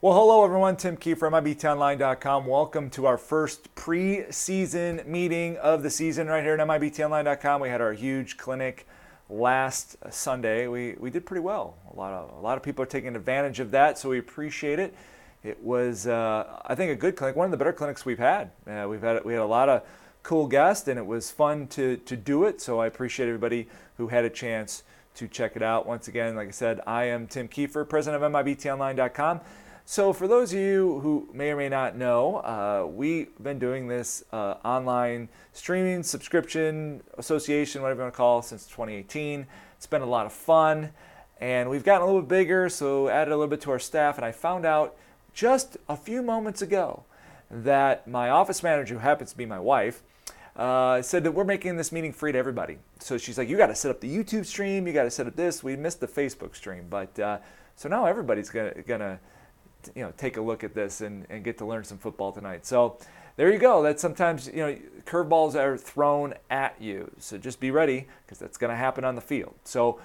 Well, hello everyone. Tim Kiefer, MIBTOnline.com. Welcome to our first preseason meeting of the season right here at MIBTOnline.com. We had our huge clinic last Sunday. We, we did pretty well. A lot of a lot of people are taking advantage of that, so we appreciate it. It was, uh, I think, a good clinic. One of the better clinics we've had. Uh, we've had we had a lot of cool guests, and it was fun to to do it. So I appreciate everybody who had a chance to check it out. Once again, like I said, I am Tim Kiefer, president of MIBTOnline.com. So, for those of you who may or may not know, uh, we've been doing this uh, online streaming subscription association, whatever you want to call it, since 2018. It's been a lot of fun, and we've gotten a little bit bigger, so added a little bit to our staff. And I found out just a few moments ago that my office manager, who happens to be my wife, uh, said that we're making this meeting free to everybody. So she's like, "You got to set up the YouTube stream. You got to set up this." We missed the Facebook stream, but uh, so now everybody's gonna gonna you know take a look at this and, and get to learn some football tonight. So there you go. That sometimes you know curveballs are thrown at you. So just be ready because that's going to happen on the field. So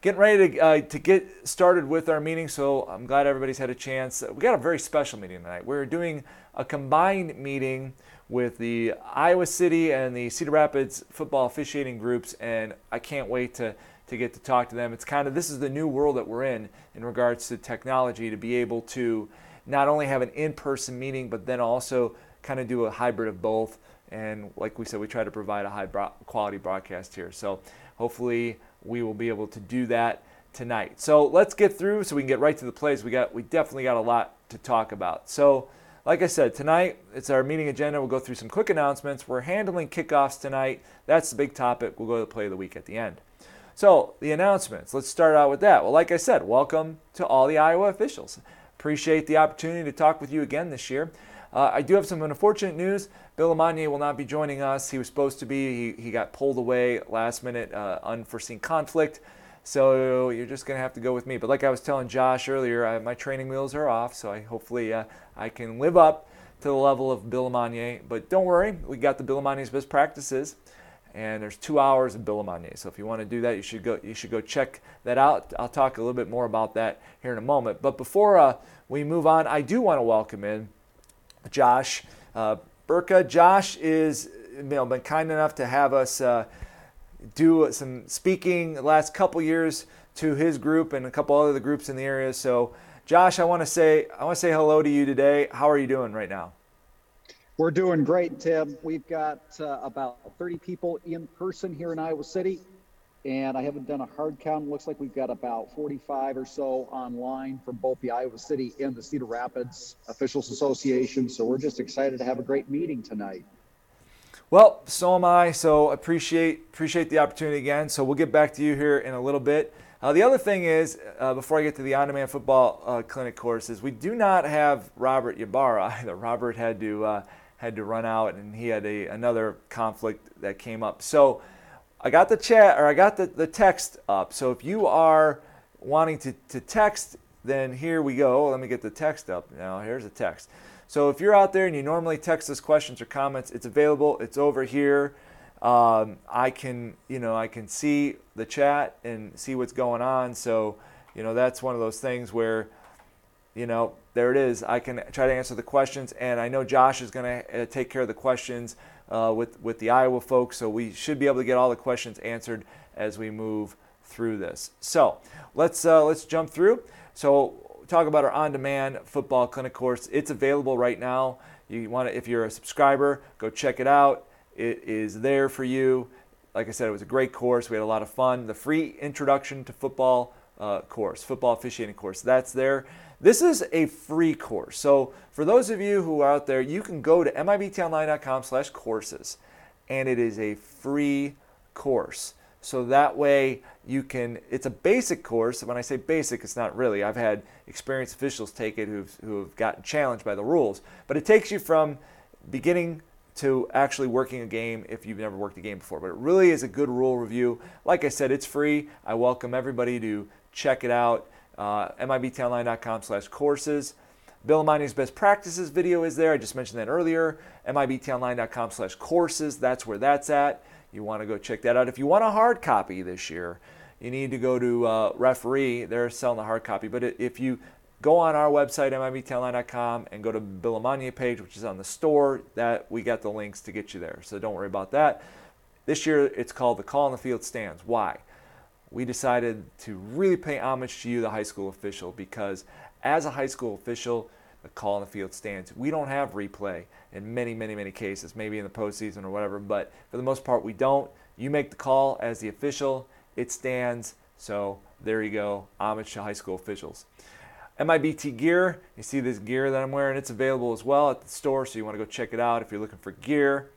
getting ready to, uh, to get started with our meeting. So I'm glad everybody's had a chance. We got a very special meeting tonight. We're doing a combined meeting with the Iowa City and the Cedar Rapids football officiating groups, and I can't wait to to get to talk to them. It's kind of this is the new world that we're in in regards to technology to be able to not only have an in-person meeting, but then also kind of do a hybrid of both. And like we said, we try to provide a high bro- quality broadcast here. So hopefully we will be able to do that tonight. So let's get through so we can get right to the plays. We got we definitely got a lot to talk about. So like I said, tonight it's our meeting agenda. We'll go through some quick announcements. We're handling kickoffs tonight. That's the big topic. We'll go to the play of the week at the end. So, the announcements. Let's start out with that. Well, like I said, welcome to all the Iowa officials. Appreciate the opportunity to talk with you again this year. Uh, I do have some unfortunate news. Bill LeMonnier will not be joining us. He was supposed to be. He, he got pulled away last minute, uh, unforeseen conflict. So you're just going to have to go with me. But like I was telling Josh earlier, I, my training wheels are off. So I hopefully uh, I can live up to the level of Bill LeMonnier. But don't worry, we got the Bill LeMonnier's best practices and there's two hours of Bill LeMonnier. So if you want to do that, you should go. You should go check that out. I'll talk a little bit more about that here in a moment. But before uh, we move on, I do want to welcome in Josh uh, Burka. Josh is you know been kind enough to have us uh, do some speaking the last couple years to his group and a couple other groups in the area. So Josh, I want to say I want to say hello to you today. How are you doing right now? We're doing great, Tim. We've got uh, about 30 people in person here in Iowa City, and I haven't done a hard count. Looks like we've got about 45 or so online from both the Iowa City and the Cedar Rapids Officials Association. So we're just excited to have a great meeting tonight. Well, so am I. So appreciate appreciate the opportunity again. So we'll get back to you here in a little bit. Uh, the other thing is, uh, before I get to the on-demand football uh, clinic courses, we do not have Robert Ybarra either. Robert had to uh, had to run out and he had a, another conflict that came up. So I got the chat or I got the, the text up. So if you are wanting to, to text, then here we go. Let me get the text up now. Here's a text. So if you're out there and you normally text us questions or comments, it's available. It's over here. Um, I can, you know, I can see the chat and see what's going on. So, you know, that's one of those things where you know, there it is. I can try to answer the questions, and I know Josh is going to uh, take care of the questions uh, with with the Iowa folks, so we should be able to get all the questions answered as we move through this. So let's uh, let's jump through. So talk about our on-demand football clinic course. It's available right now. You want to, if you're a subscriber, go check it out. It is there for you. Like I said, it was a great course. We had a lot of fun. The free introduction to football uh, course, football officiating course, that's there. This is a free course. So for those of you who are out there, you can go to mibtonline.com slash courses and it is a free course. So that way you can, it's a basic course. When I say basic, it's not really. I've had experienced officials take it who've, who have gotten challenged by the rules. But it takes you from beginning to actually working a game if you've never worked a game before. But it really is a good rule review. Like I said, it's free. I welcome everybody to check it out uh, mibtonline.com slash courses. Bill LeMonnier's best practices video is there. I just mentioned that earlier. mibtonline.com slash courses. That's where that's at. You want to go check that out. If you want a hard copy this year, you need to go to uh, referee. They're selling the hard copy. But if you go on our website, mibtonline.com, and go to Bill LeMonnier page, which is on the store. That we got the links to get you there. So don't worry about that. This year it's called the Call on the Field Stands. Why? We decided to really pay homage to you, the high school official, because as a high school official, the call on the field stands. We don't have replay in many, many, many cases, maybe in the postseason or whatever, but for the most part, we don't. You make the call as the official, it stands. So there you go, homage to high school officials. MIBT gear, you see this gear that I'm wearing, it's available as well at the store, so you want to go check it out if you're looking for gear.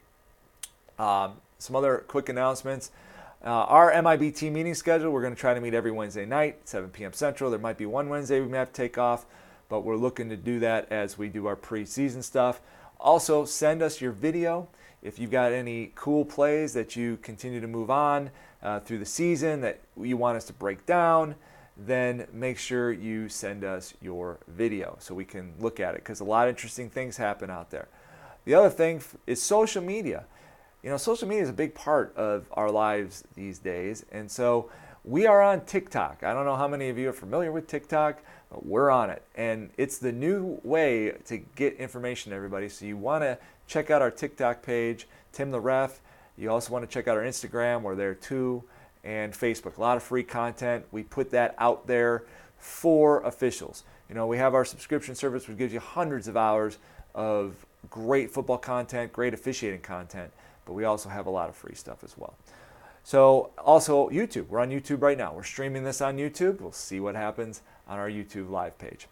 Um, some other quick announcements. Uh, our MIBT meeting schedule, we're going to try to meet every Wednesday night, 7 p.m. Central. There might be one Wednesday we may have to take off, but we're looking to do that as we do our preseason stuff. Also, send us your video if you've got any cool plays that you continue to move on uh, through the season that you want us to break down, then make sure you send us your video so we can look at it because a lot of interesting things happen out there. The other thing is social media. You know, social media is a big part of our lives these days, and so we are on TikTok. I don't know how many of you are familiar with TikTok, but we're on it. And it's the new way to get information to everybody. So you want to check out our TikTok page, Tim the Ref. You also want to check out our Instagram, we're there too, and Facebook. A lot of free content. We put that out there for officials. You know, we have our subscription service, which gives you hundreds of hours of great football content, great officiating content, but we also have a lot of free stuff as well. So, also YouTube. We're on YouTube right now. We're streaming this on YouTube. We'll see what happens on our YouTube live page.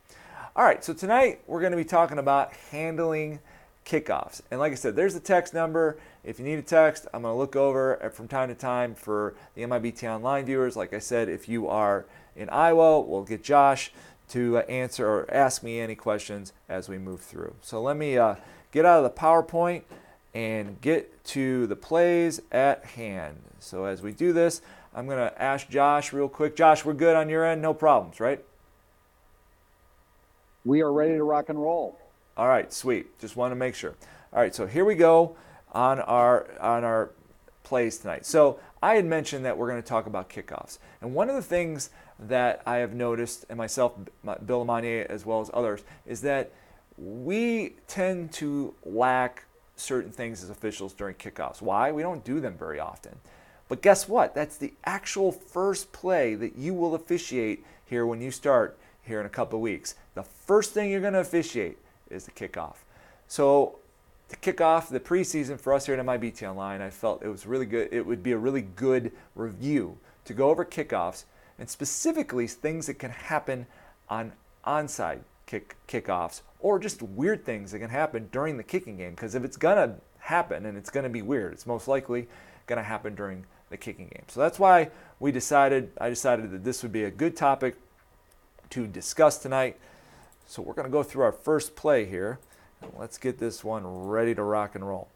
All right, so tonight we're going to be talking about handling kickoffs. And like I said, there's the text number. If you need a text, I'm going to look over from time to time for the MIBT Online viewers. Like I said, if you are in Iowa, we'll get Josh to answer or ask me any questions as we move through. So let me uh, get out of the PowerPoint and get to the plays at hand. So as we do this, I'm going to ask Josh real quick. Josh, we're good on your end? No problems, right? We are ready to rock and roll. All right, sweet. Just want to make sure. All right, so here we go on our on our plays tonight. So I had mentioned that we're going to talk about kickoffs, and one of the things that I have noticed, and myself, Bill LeMonnier, as well as others, is that we tend to lack certain things as officials during kickoffs. Why? We don't do them very often. But guess what? That's the actual first play that you will officiate here when you start here in a couple of weeks. The first thing you're going to officiate is the kickoff. So to kick off the preseason for us here at MIBT Online, I felt it was really good. It would be a really good review to go over kickoffs and specifically things that can happen on onside kick kickoffs or just weird things that can happen during the kicking game. Because if it's gonna happen and it's gonna be weird, it's most likely gonna happen during the kicking game. So that's why we decided. I decided that this would be a good topic to discuss tonight. So we're gonna go through our first play here. Let's get this one ready to rock and roll.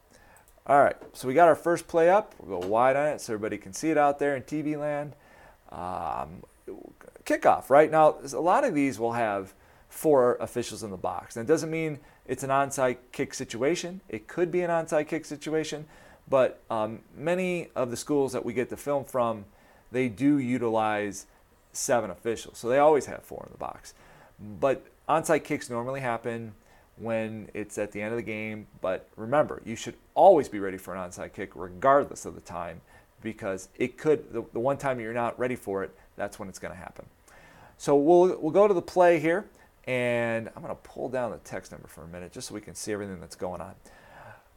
All right, so we got our first play up. We'll go wide on it so everybody can see it out there in TV land. Um, kickoff, right? Now, a lot of these will have four officials in the box. And it doesn't mean it's an onside kick situation. It could be an onside kick situation, but um, many of the schools that we get the film from, they do utilize seven officials. So they always have four in the box. But onside kicks normally happen when it's at the end of the game. But remember, you should always be ready for an onside kick regardless of the time because it could, the, the one time you're not ready for it, that's when it's going to happen. So we'll, we'll go to the play here. And I'm going to pull down the text number for a minute just so we can see everything that's going on.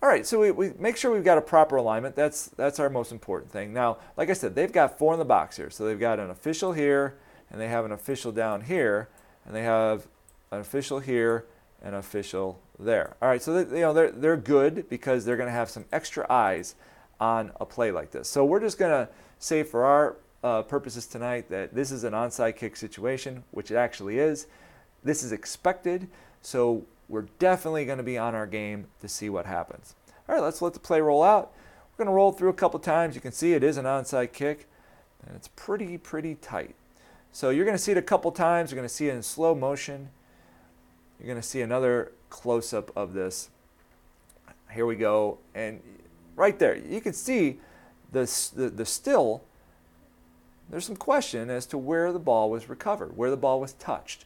All right, so we, we make sure we've got a proper alignment. That's, that's our most important thing. Now, like I said, they've got four in the box here. So they've got an official here, and they have an official down here, and they have an official here, and an official there. All right, so they, you know they're, they're good because they're going to have some extra eyes on a play like this. So we're just going to say for our uh, purposes tonight that this is an onside kick situation, which it actually is. This is expected, so we're definitely going to be on our game to see what happens. All right, let's let the play roll out. We're going to roll through a couple times. You can see it is an onside kick, and it's pretty, pretty tight. So you're going to see it a couple times. You're going to see it in slow motion. You're going to see another close up of this. Here we go. And right there, you can see the, the, the still, there's some question as to where the ball was recovered, where the ball was touched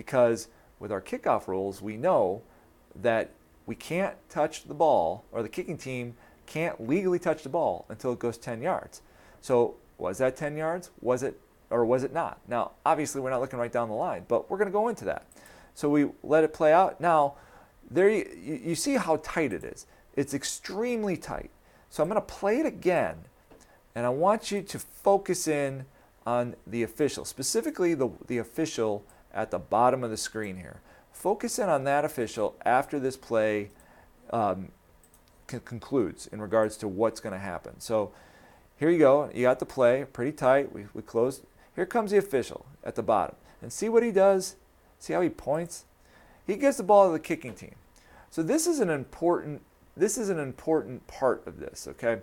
because with our kickoff rules, we know that we can't touch the ball, or the kicking team can't legally touch the ball until it goes 10 yards. So, was that 10 yards? Was it, or was it not? Now, obviously, we're not looking right down the line, but we're going to go into that. So, we let it play out. Now, there you, you see how tight it is. It's extremely tight. So, I'm going to play it again, and I want you to focus in on the official, specifically the, the official at the bottom of the screen here. Focus in on that official after this play um, concludes in regards to what's going to happen. So here you go. You got the play pretty tight. We, we closed. Here comes the official at the bottom. And see what he does? See how he points? He gives the ball to the kicking team. So this is an important this is an important part of this, okay?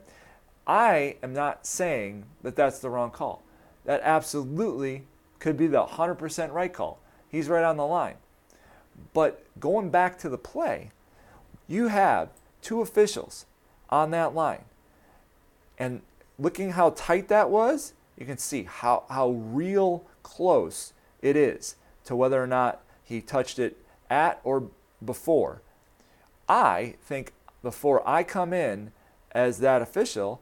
I am not saying that that's the wrong call. That absolutely could be the 100% right call. He's right on the line. But going back to the play, you have two officials on that line. And looking how tight that was, you can see how, how real close it is to whether or not he touched it at or before. I think before I come in as that official,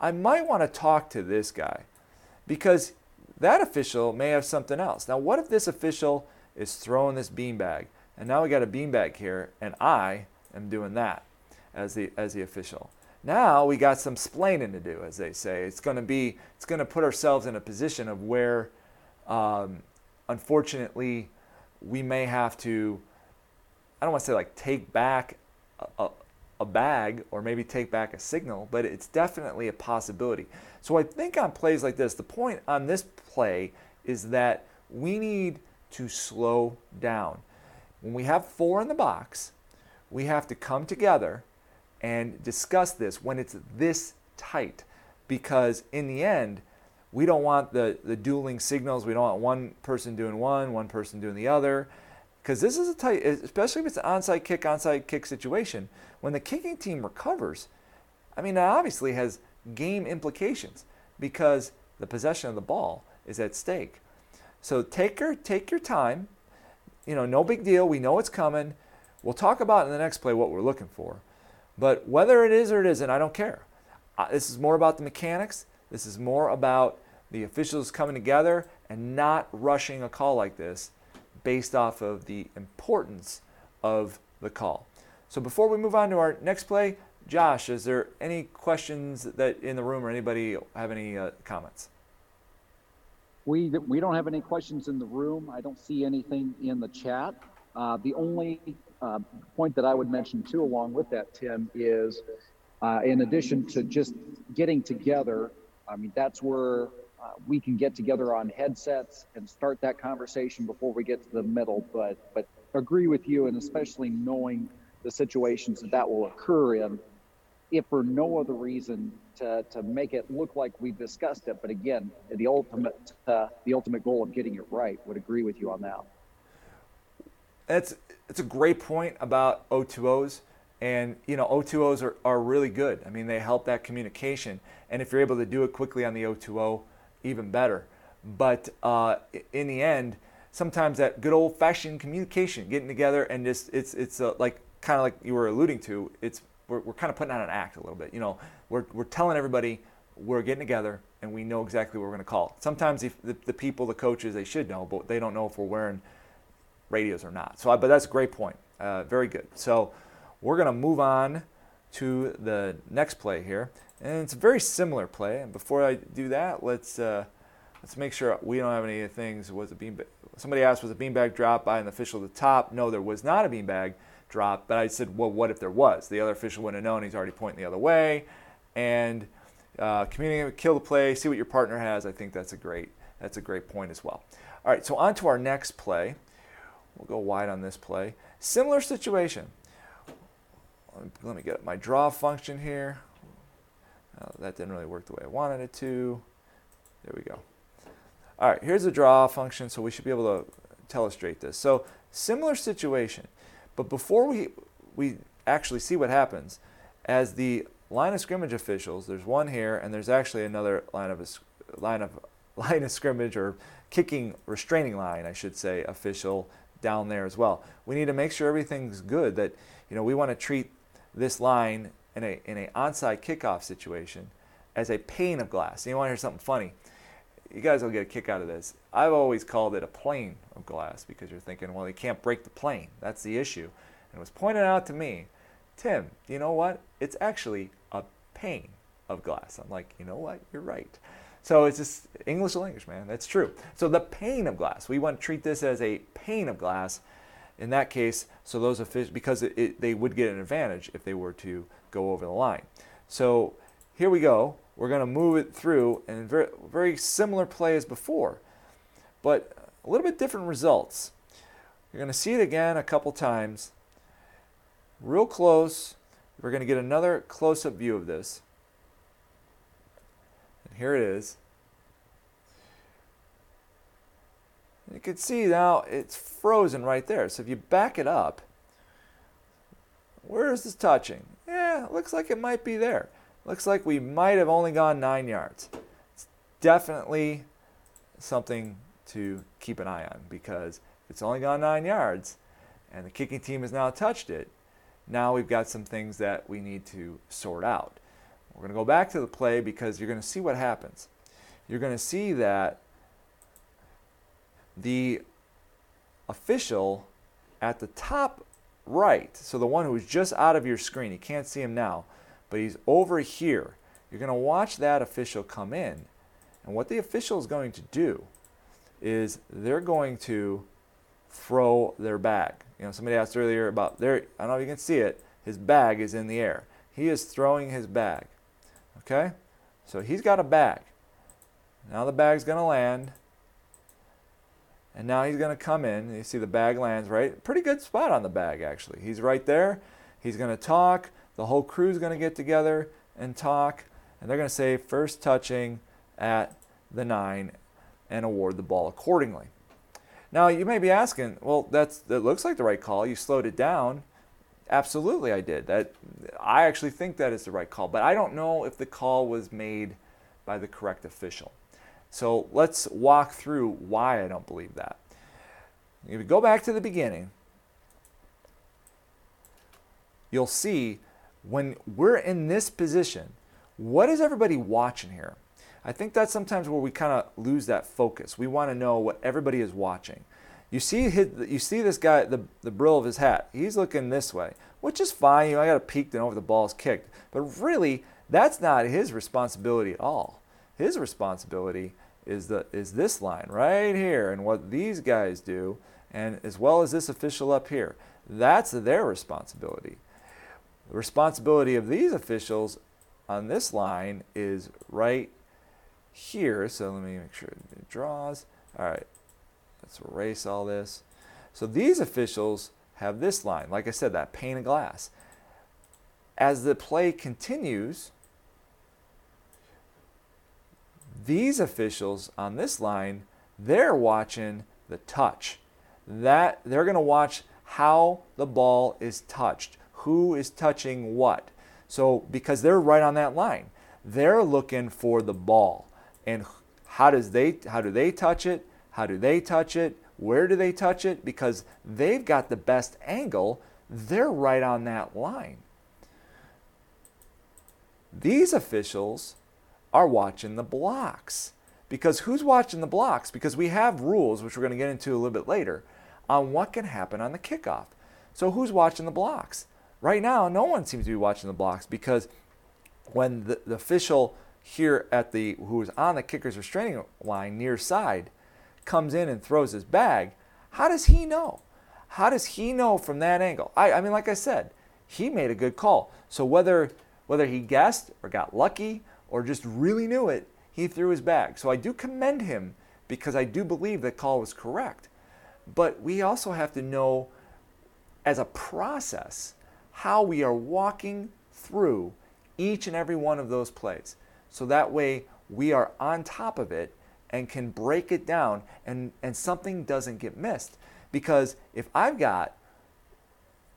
I might want to talk to this guy because that official may have something else. Now, what if this official is throwing this beanbag, and now we got a beanbag here, and I am doing that as the as the official. Now we got some splaining to do, as they say. It's going to be it's going to put ourselves in a position of where, um, unfortunately, we may have to. I don't want to say like take back a, a, bag or maybe take back a signal, but it's definitely a possibility. So I think on plays like this, the point on this play is that we need to slow down. When we have four in the box, we have to come together and discuss this when it's this tight because in the end, we don't want the, the dueling signals. We don't want one person doing one, one person doing the other. Because this is a tight, especially if it's an onside kick, onside kick situation. When the kicking team recovers, I mean, that obviously has game implications because the possession of the ball is at stake. So take your take your time. You know, no big deal. We know it's coming. We'll talk about in the next play what we're looking for. But whether it is or it isn't, I don't care. This is more about the mechanics. This is more about the officials coming together and not rushing a call like this based off of the importance of the call. So before we move on to our next play, Josh, is there any questions that in the room or anybody have any uh, comments? We, we don't have any questions in the room. I don't see anything in the chat. Uh, the only uh, point that I would mention too, along with that, Tim, is uh, in addition to just getting together, I mean, that's where uh, we can get together on headsets and start that conversation before we get to the middle. But, but agree with you, and especially knowing the situations that that will occur in, if for no other reason to, to make it look like we've discussed it. But again, the ultimate uh, the ultimate goal of getting it right would agree with you on that. That's it's a great point about O2Os. And you know, O2Os are, are really good. I mean, they help that communication. And if you're able to do it quickly on the O2O, even better. But uh, in the end, sometimes that good old fashioned communication, getting together and just it's it's uh, like kind of like you were alluding to. It's we're, we're kind of putting on an act a little bit. You know, we're, we're telling everybody we're getting together and we know exactly what we're going to call. Sometimes if the, the, people, the coaches, they should know, but they don't know if we're wearing radios or not. So, but that's a great point. Uh, very good. So, we're going to move on to the next play here, and it's a very similar play. And before I do that, let's uh, let's make sure we don't have any things. Was a bean? Somebody asked, was a beanbag drop by an official at the top? No, there was not a beanbag drop. But I said, well, what if there was? The other official wouldn't have known. He's already pointing the other way. And uh, communicate, kill the play, see what your partner has. I think that's a great that's a great point as well. All right, so on to our next play. We'll go wide on this play. Similar situation. Let me get my draw function here. Uh, that didn't really work the way I wanted it to. There we go. All right, here's the draw function, so we should be able to illustrate this. So similar situation. But before we, we actually see what happens, as the line of scrimmage officials, there's one here, and there's actually another line of line of line of scrimmage or kicking restraining line, I should say, official down there as well. We need to make sure everything's good. That you know we want to treat this line in a in a onside kickoff situation as a pane of glass. And you want to hear something funny? You guys will get a kick out of this. I've always called it a plane of glass because you're thinking, well, you can't break the plane. That's the issue. And it was pointed out to me, Tim, you know what? It's actually a pane of glass. I'm like, you know what? You're right. So it's just English language, man. That's true. So the pane of glass, we want to treat this as a pane of glass. In that case, so those officials, because it, it, they would get an advantage if they were to go over the line. So here we go. We're going to move it through, and very, very similar play as before, but a little bit different results. You're going to see it again a couple times, real close. We're going to get another close-up view of this. And here it is. You can see now it's frozen right there. So if you back it up, where is this touching? Yeah, looks like it might be there. Looks like we might have only gone nine yards. It's definitely something to keep an eye on because it's only gone nine yards and the kicking team has now touched it, now we've got some things that we need to sort out. We're going to go back to the play because you're going to see what happens. You're going to see that the official at the top right, so the one who's just out of your screen, you can't see him now, but he's over here. You're going to watch that official come in. And what the official is going to do is they're going to throw their bag. You know, somebody asked earlier about there, I don't know if you can see it, his bag is in the air. He is throwing his bag. Okay? So he's got a bag. Now the bag's going to land. And now he's going to come in. You see the bag lands right. Pretty good spot on the bag, actually. He's right there. He's going to talk. The whole crew's going to get together and talk. And they're going to say first touching at the nine and award the ball accordingly. Now you may be asking, well, that's that looks like the right call. You slowed it down. Absolutely, I did. That I actually think that is the right call, but I don't know if the call was made by the correct official. So let's walk through why I don't believe that. If you go back to the beginning, you'll see when we're in this position, what is everybody watching here? I think that's sometimes where we kind of lose that focus. We want to know what everybody is watching. You see, his, you see this guy, the, the brill of his hat. He's looking this way, which is fine. You know, I got a peeked and over the ball's kicked. But really, that's not his responsibility at all. His responsibility is the is this line right here and what these guys do and as well as this official up here. That's their responsibility. The responsibility of these officials on this line is right here. So let me make sure it draws. All right. Let's erase all this. So these officials have this line. Like i said that pane of glass. As the play continues these officials on this line, they're watching the touch. That they're going to watch how the ball is touched, who is touching what. So because they're right on that line, they're looking for the ball and how does they how do they touch it? How do they touch it? Where do they touch it? Because they've got the best angle. They're right on that line. These officials are watching the blocks. Because who's watching the blocks? Because we have rules, which we're going to get into a little bit later, on what can happen on the kickoff. So who's watching the blocks? Right now, no one seems to be watching the blocks because when the, the official here at the who is on the kicker's restraining line near side comes in and throws his bag, how does he know? How does he know from that angle? I, I mean, like I said, he made a good call. So whether whether he guessed or got lucky or just really knew it, he threw his bag. So I do commend him because I do believe that call was correct. But we also have to know as a process how we are walking through each and every one of those plays. So that way we are on top of it and can break it down and, and something doesn't get missed. Because if I've got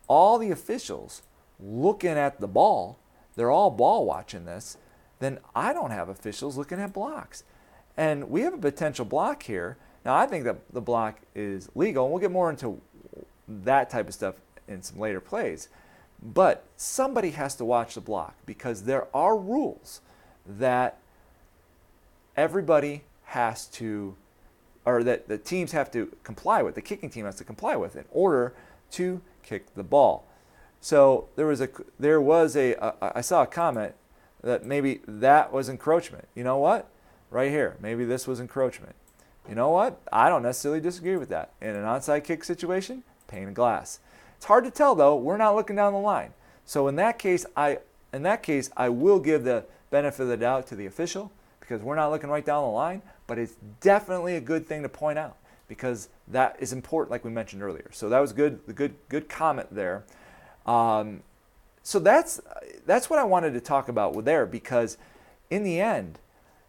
all the officials looking at the ball, they're all ball watching this, then I don't have officials looking at blocks. And we have a potential block here. Now, I think that the block is legal, and we'll get more into that type of stuff in some later plays. But somebody has to watch the block because there are rules that everybody has to, or that the teams have to comply with, the kicking team has to comply with in order to kick the ball. So there was a, there was a, a I saw a comment that maybe that was encroachment. You know what? Right here, maybe this was encroachment. You know what? I don't necessarily disagree with that. In an onside kick situation, pane of glass. It's hard to tell though. We're not looking down the line. So in that case, I in that case I will give the benefit of the doubt to the official because we're not looking right down the line, but it's definitely a good thing to point out because that is important like we mentioned earlier. So that was good the good good comment there. Um, so that's that's what I wanted to talk about there because in the end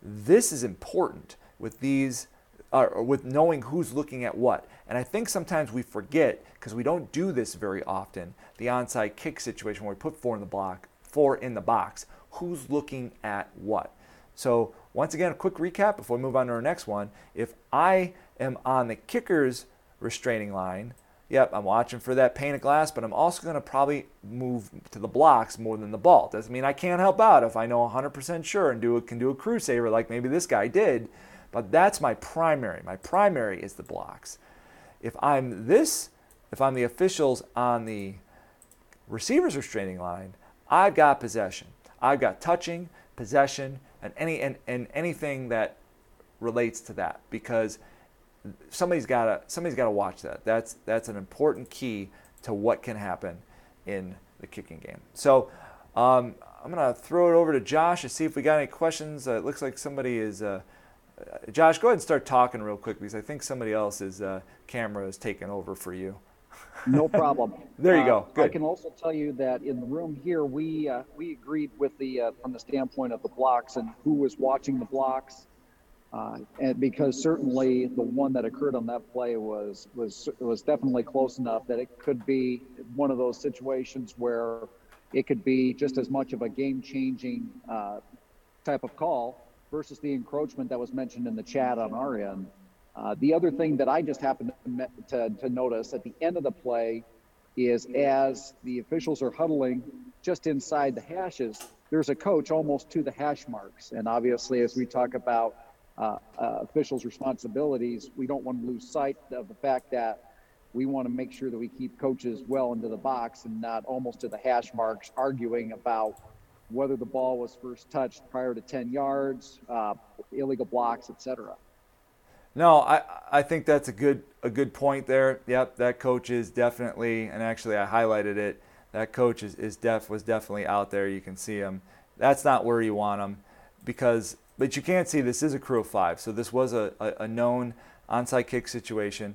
this is important with these uh, with knowing who's looking at what. And I think sometimes we forget because we don't do this very often. The onside kick situation where we put four in the block, four in the box. Who's looking at what? So once again, a quick recap before we move on to our next one. If I am on the kicker's restraining line, yep, I'm watching for that pane of glass, but I'm also going to probably move to the blocks more than the ball. Doesn't mean I can't help out if I know 100% sure and do a, can do a crew saver like maybe this guy did. But that's my primary. My primary is the blocks. If I'm this, if I'm the officials on the receivers restraining line, I've got possession. I've got touching, possession, and any and, and anything that relates to that because somebody's got to somebody's got to watch that. That's that's an important key to what can happen in the kicking game. So um, I'm gonna throw it over to Josh to see if we got any questions. Uh, it looks like somebody is. Uh, uh, Josh, go ahead and start talking real quick because I think somebody else's uh, camera is taking over for you. no problem. there you go. Uh, Good. I can also tell you that in the room here, we uh, we agreed with the uh, from the standpoint of the blocks and who was watching the blocks, uh, and because certainly the one that occurred on that play was was was definitely close enough that it could be one of those situations where it could be just as much of a game changing type of call versus the encroachment that was mentioned in the chat on our end. Uh, the other thing that I just happened to, to, to, notice at the end of the play is as the officials are huddling just inside the hashes, there's a coach almost to the hash marks. And obviously, as we talk about uh, uh, officials' responsibilities, we don't want to lose sight of the fact that we want to make sure that we keep coaches well into the box and not almost to the hash marks arguing about whether the ball was first touched prior to 10 yards, uh, illegal blocks, etc. No, I, I think that's a good a good point there. Yep, that coach is definitely, and actually I highlighted it. That coach is, is def was definitely out there. You can see him. That's not where you want him, because but you can't see this is a crew of five. So this was a, a, a known onside kick situation,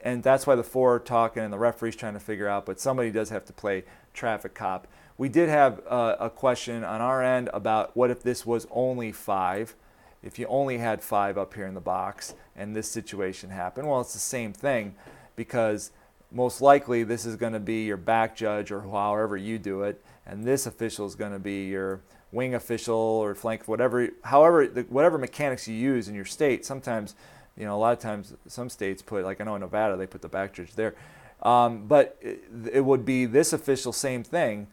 and that's why the four are talking and the referee's trying to figure out. But somebody does have to play traffic cop. We did have uh, a question on our end about what if this was only five, if you only had five up here in the box and this situation happened. Well, it's the same thing because most likely this is going to be your back judge or however you do it, and this official is going to be your wing official or flank, whatever, however, whatever mechanics you use in your state. Sometimes, you know, a lot of times some states put, like I know in Nevada, they put the back judge there. Um, but it, it would be this official, same thing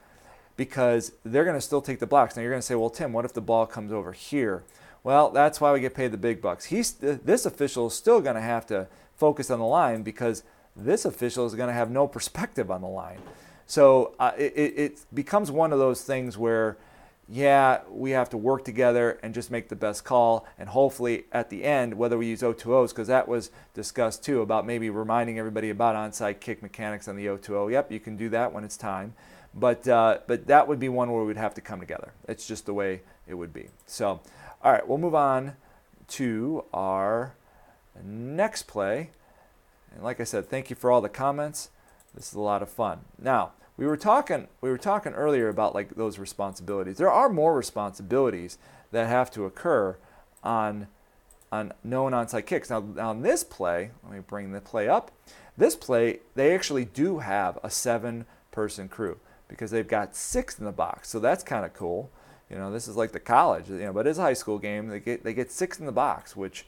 because they're going to still take the blocks. Now you're going to say, well, Tim, what if the ball comes over here? Well, that's why we get paid the big bucks. He's this official is still going to have to focus on the line because this official is going to have no perspective on the line. So uh, it, it becomes one of those things where, yeah, we have to work together and just make the best call. And hopefully at the end, whether we use O2Os, because that was discussed too about maybe reminding everybody about onside kick mechanics on the O2O. Yep, you can do that when it's time. But, uh, but that would be one where we'd have to come together. It's just the way it would be. So, all right, we'll move on to our next play. And like I said, thank you for all the comments. This is a lot of fun. Now, we were talking we were talking earlier about like those responsibilities. There are more responsibilities that have to occur on on known onside kicks. Now, on this play, let me bring the play up. This play, they actually do have a seven person crew because they've got six in the box. So that's kind of cool. You know, this is like the college, you know, but it's a high school game. They get they get six in the box, which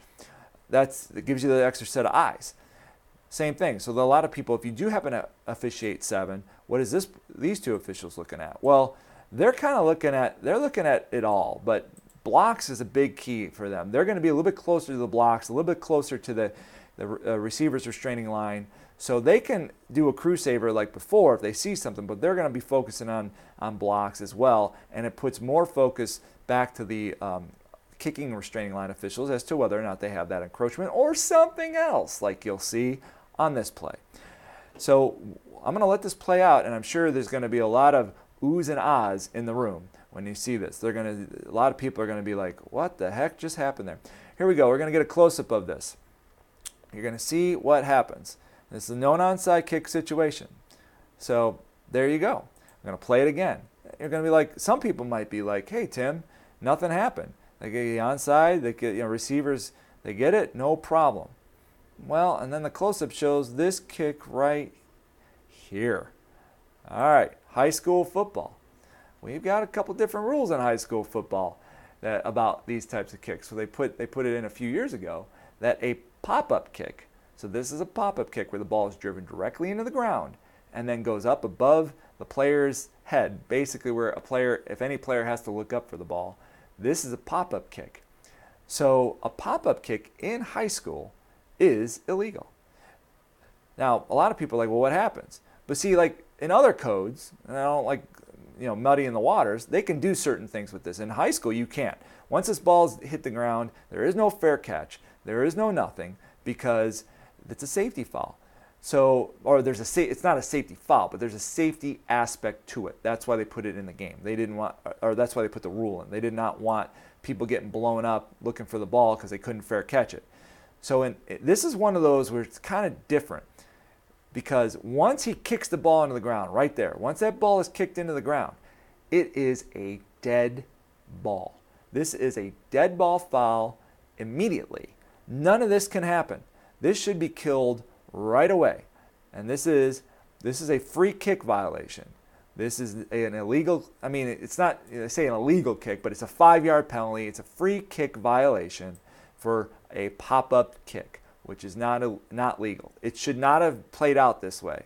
that's it gives you the extra set of eyes. Same thing. So a lot of people, if you do happen to officiate seven, what is this? These two officials looking at? Well, they're kind of looking at they're looking at it all, but blocks is a big key for them. They're going to be a little bit closer to the blocks, a little bit closer to the the uh, receiver's restraining line, so they can do a crew saver like before if they see something, but they're going to be focusing on on blocks as well, and it puts more focus back to the um, kicking restraining line officials as to whether or not they have that encroachment or something else, like you'll see on this play. So I'm going to let this play out, and I'm sure there's going to be a lot of oohs and ahs in the room when you see this. They're going to, a lot of people are going to be like, "What the heck just happened there?" Here we go. We're going to get a close-up of this. You're going to see what happens. This is a known onside kick situation. So there you go. I'm going to play it again. You're going to be like, some people might be like, "Hey Tim, nothing happened." They get the onside. They get you know receivers. They get it, no problem. Well, and then the close-up shows this kick right here. All right, high school football. We've got a couple different rules in high school football that, about these types of kicks. So they put they put it in a few years ago that a pop-up kick. So this is a pop-up kick where the ball is driven directly into the ground and then goes up above the player's head, basically where a player, if any player has to look up for the ball. This is a pop-up kick. So a pop-up kick in high school is illegal. Now, a lot of people are like, well, what happens? But see, like in other codes, and I don't like, you know, muddying the waters, they can do certain things with this. In high school, you can't. Once this ball's hit the ground, there is no fair catch. There is no nothing because it's a safety foul. So, or there's a sa- it's not a safety foul, but there's a safety aspect to it. That's why they put it in the game. They didn't want, or that's why they put the rule in. They did not want people getting blown up looking for the ball because they couldn't fair catch it. So, in, this is one of those where it's kind of different because once he kicks the ball into the ground, right there, once that ball is kicked into the ground, it is a dead ball. This is a dead ball foul immediately. None of this can happen. This should be killed right away. And this is this is a free kick violation. This is an illegal, I mean, it's not, I say an illegal kick, but it's a five yard penalty. It's a free kick violation for a pop up kick, which is not, a, not legal. It should not have played out this way.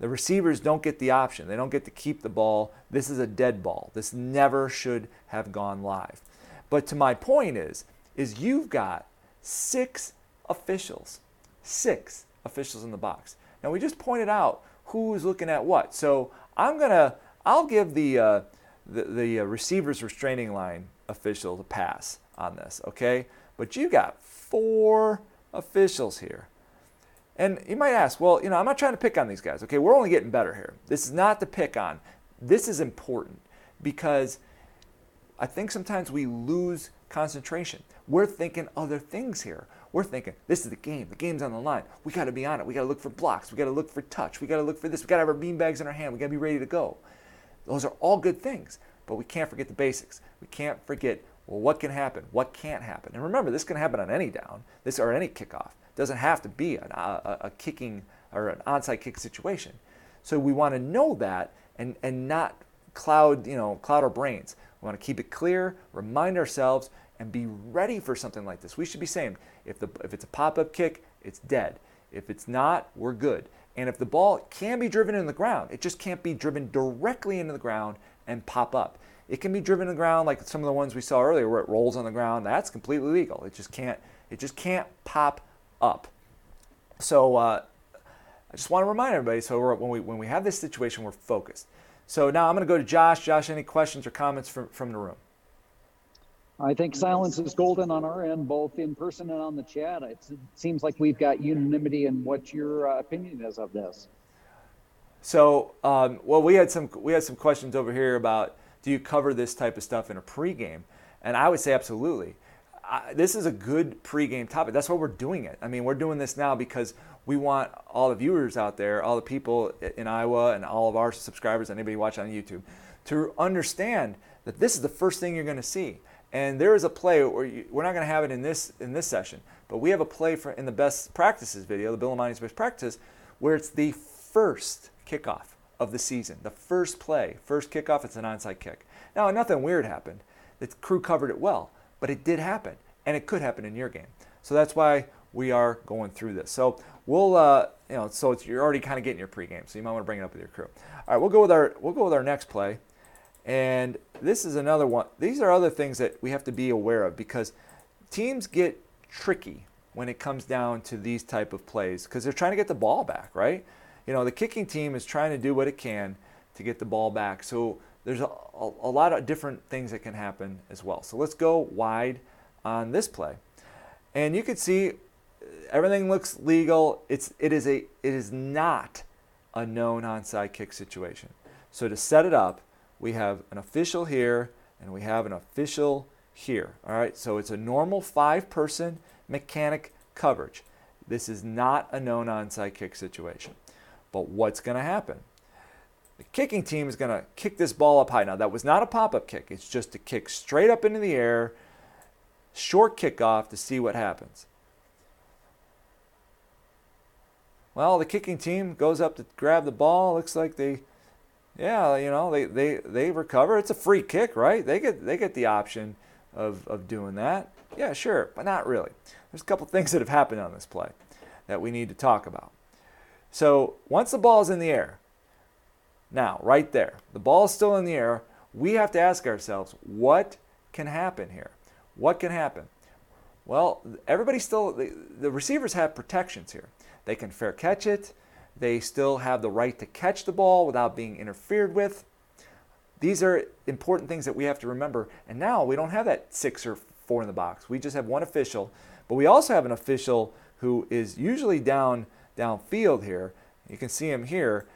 The receivers don't get the option, they don't get to keep the ball. This is a dead ball. This never should have gone live. But to my point is, is you've got six officials, six officials in the box. Now we just pointed out who's looking at what. So I'm gonna I'll give the uh, the, the uh, receivers restraining line official a pass on this, okay? But you got four officials here. And you might ask, well, you know, I'm not trying to pick on these guys, okay? We're only getting better here. This is not to pick on. This is important because I think sometimes we lose concentration. We're thinking other things here. We're thinking, this is the game. The game's on the line. We got to be on it. We got to look for blocks. We got to look for touch. We got to look for this. We got to have our bean bags in our hand. We got to be ready to go. Those are all good things, but we can't forget the basics. We can't forget, well, what can happen? What can't happen? And remember, this can happen on any down, this or any kickoff. It doesn't have to be an, uh, a, a kicking or an onside kick situation. So we want to know that and, and not cloud, you know, cloud our brains. We want to keep it clear, remind ourselves, and be ready for something like this. We should be saying, if, the, if it's a pop up kick, it's dead. If it's not, we're good. And if the ball can be driven in the ground, it just can't be driven directly into the ground and pop up. It can be driven in the ground like some of the ones we saw earlier where it rolls on the ground. That's completely legal. It just can't, it just can't pop up. So uh, I just want to remind everybody so when, we, when we have this situation, we're focused. So now I'm going to go to Josh. Josh, any questions or comments from, from the room? I think silence is golden on our end, both in person and on the chat. it seems like we've got unanimity in what your uh, opinion is of this. So, um, well, we had some we had some questions over here about do you cover this type of stuff in a pregame, and I would say absolutely. I, this is a good pregame topic. That's why we're doing it. I mean, we're doing this now because we want all the viewers out there, all the people in Iowa, and all of our subscribers, anybody watching on YouTube, to understand that this is the first thing you're going to see. And there is a play where you, we're not going to have it in this in this session, but we have a play for in the best practices video, the Bill LeMonnier's best practice, where it's the first kickoff of the season, the first play, first kickoff. It's an onside kick. Now, nothing weird happened. The crew covered it well, but it did happen, and it could happen in your game. So that's why we are going through this. So we'll uh, you know, so you're already kind of getting your pregame, so you might want to bring it up with your crew. All right, we'll go with our we'll go with our next play, and this is another one. These are other things that we have to be aware of because teams get tricky when it comes down to these type of plays because they're trying to get the ball back, right? You know, the kicking team is trying to do what it can to get the ball back. So there's a, a, a lot of different things that can happen as well. So let's go wide on this play. And you can see uh, everything looks legal. It's it is a it is not a known onside kick situation. So to set it up, we have an official here and we have an official here. All right, so it's a normal five person mechanic coverage. This is not a known onside kick situation. But what's going to happen? The kicking team is going to kick this ball up high. Now, that was not a pop up kick, it's just a kick straight up into the air, short kickoff to see what happens. Well, the kicking team goes up to grab the ball. Looks like they, yeah, you know, they, they, they recover. It's a free kick, right? They get they get the option of, of doing that. Yeah, sure, but not really. There's a couple things that have happened on this play that we need to talk about. So once the ball is in the air, now right there, the ball is still in the air. We have to ask ourselves, what can happen here? What can happen? Well, everybody still, the, the receivers have protections here. They can fair catch it. They still have the right to catch the ball without being interfered with. These are important things that we have to remember. And now we don't have that six or four in the box. We just have one official, but we also have an official who is usually down downfield here. You can see him here.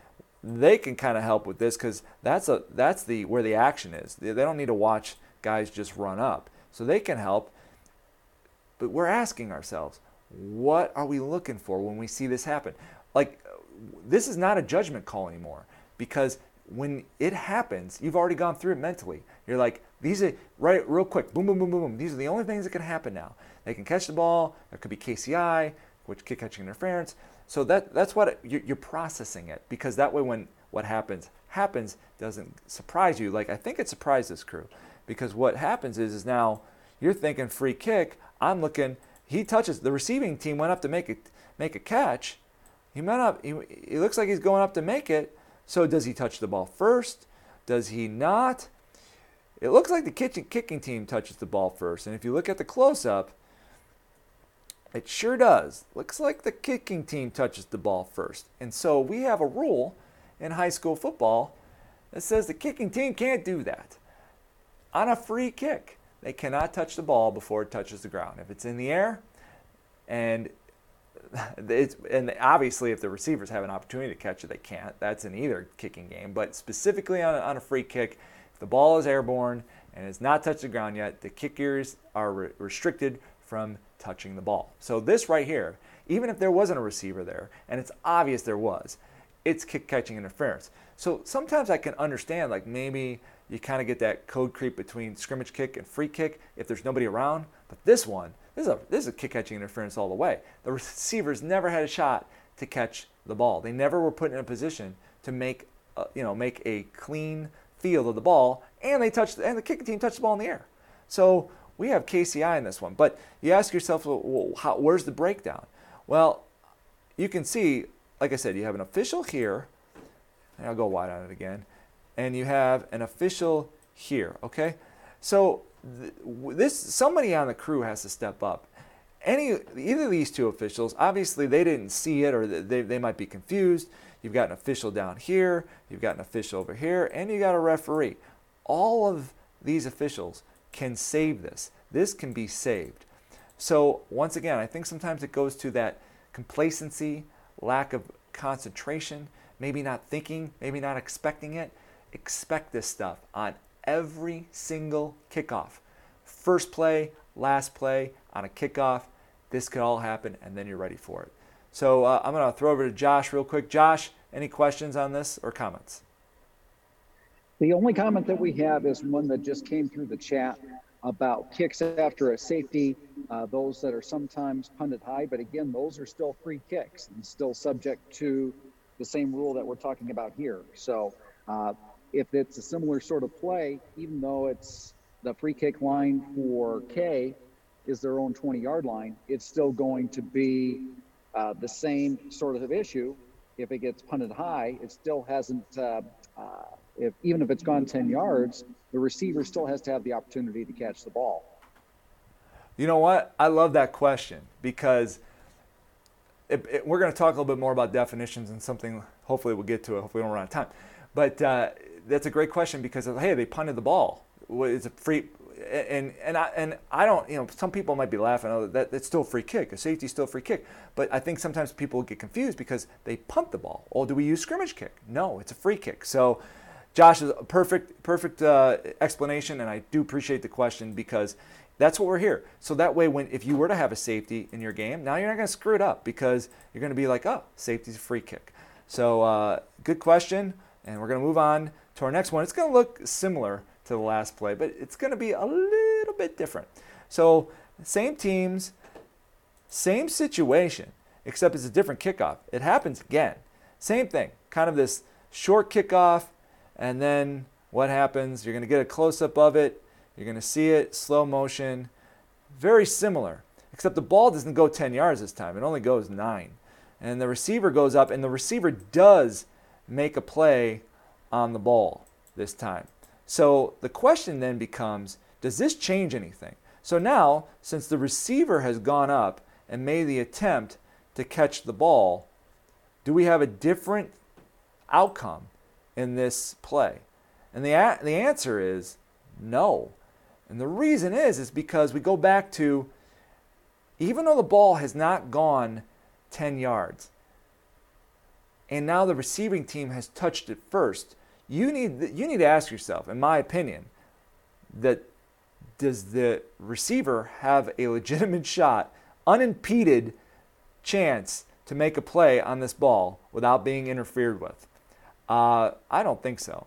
They can kind of help with this because that's a that's the where the action is. They don't need to watch guys just run up, so they can help. But we're asking ourselves, what are we looking for when we see this happen? Like, this is not a judgment call anymore because when it happens, you've already gone through it mentally. You're like, these are right, real quick, boom, boom, boom, boom, boom. These are the only things that can happen now. They can catch the ball. There could be KCI, which kick catching interference. So that that's what it, you're, processing it because that way when what happens happens doesn't surprise you. Like I think it surprised this crew because what happens is is now you're thinking free kick. I'm looking he touches the receiving team went up to make it make a catch. He went up. He, he looks like he's going up to make it. So does he touch the ball first? Does he not? It looks like the kitchen, kicking team touches the ball first. And if you look at the close up, it sure does. Looks like the kicking team touches the ball first. And so we have a rule in high school football that says the kicking team can't do that. On a free kick, they cannot touch the ball before it touches the ground. If it's in the air, and it's and obviously if the receivers have an opportunity to catch it, they can't. That's in either kicking game. But specifically on a, on a free kick, if the ball is airborne and has not touched the ground yet, the kickers are re- restricted from touching the ball. So this right here, even if there wasn't a receiver there, and it's obvious there was, it's kick catching interference. So sometimes I can understand like maybe you kind of get that code creep between scrimmage kick and free kick if there's nobody around. But this one, this is a this is a kick catching interference all the way. The receivers never had a shot to catch the ball. They never were put in a position to make uh, you know make a clean field of the ball, and they touched and the kicking team touched the ball in the air. So we have KCI in this one. But you ask yourself, well, how, where's the breakdown? Well, you can see, like I said, you have an official here. I'll go wide on it again and you have an official here, okay? So th- this somebody on the crew has to step up. Any either of these two officials, obviously they didn't see it or they, they might be confused. You've got an official down here, you've got an official over here, and you got a referee. All of these officials can save this. This can be saved. So once again, I think sometimes it goes to that complacency, lack of concentration, maybe not thinking, maybe not expecting it expect this stuff on every single kickoff. First play, last play, on a kickoff, this could all happen, and then you're ready for it. So uh, I'm going to throw over to Josh real quick. Josh, any questions on this or comments? The only comment that we have is one that just came through the chat about kicks after a safety, uh, those that are sometimes punted high, but again, those are still free kicks and still subject to the same rule that we're talking about here. So uh, if it's a similar sort of play, even though it's the free kick line for K is their own 20 yard line, it's still going to be Uh, the same sort of issue, if it gets punted high, it still hasn't, uh, uh, if, even if it's gone 10 yards, the receiver still has to have the opportunity to catch the ball. You know what? I love that question because it, it, we're going to talk a little bit more about definitions and something. Hopefully, we'll get to it. Hopefully, we don't run out of time. But uh, that's a great question because hey, they punted the ball. It's a free, and and I and I don't. You know, some people might be laughing. Oh, that that's still a free kick. A safety's still a free kick. But I think sometimes people get confused because they punt the ball. Oh, do we use scrimmage kick? No, it's a free kick. So. Josh is a perfect, perfect uh, explanation, and I do appreciate the question because that's what we're here. So that way, when if you were to have a safety in your game, now you're not going to screw it up because you're going to be like, oh, safety's a free kick. So uh, good question, and we're going to move on to our next one. It's going to look similar to the last play, but it's going to be a little bit different. So same teams, same situation, except it's a different kickoff. It happens again. Same thing, kind of this short kickoff, and then what happens? You're going to get a close up of it you're going to see it slow motion, very similar, except the ball doesn't go 10 yards this time. It only goes nine. And the receiver goes up, and the receiver does make a play on the ball this time. So the question then becomes does this change anything? So now, since the receiver has gone up and made the attempt to catch the ball, do we have a different outcome in this play? And the, a- the answer is no. And the reason is is because we go back to even though the ball has not gone 10 yards and now the receiving team has touched it first, you need you need to ask yourself, in my opinion, that does the receiver have a legitimate shot, unimpeded chance to make a play on this ball without being interfered with? Uh, I don't think so.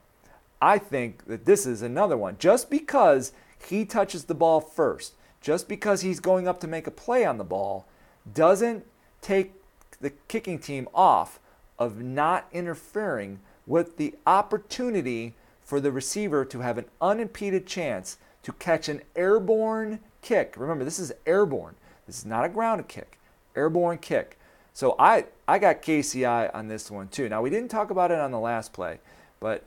I think that this is another one. Just because he touches the ball first, just because he's going up to make a play on the ball, doesn't take the kicking team off of not interfering with the opportunity for the receiver to have an unimpeded chance to catch an airborne kick. Remember, this is airborne. This is not a grounded kick. Airborne kick. So I I got KCI on this one too. Now we didn't talk about it on the last play, but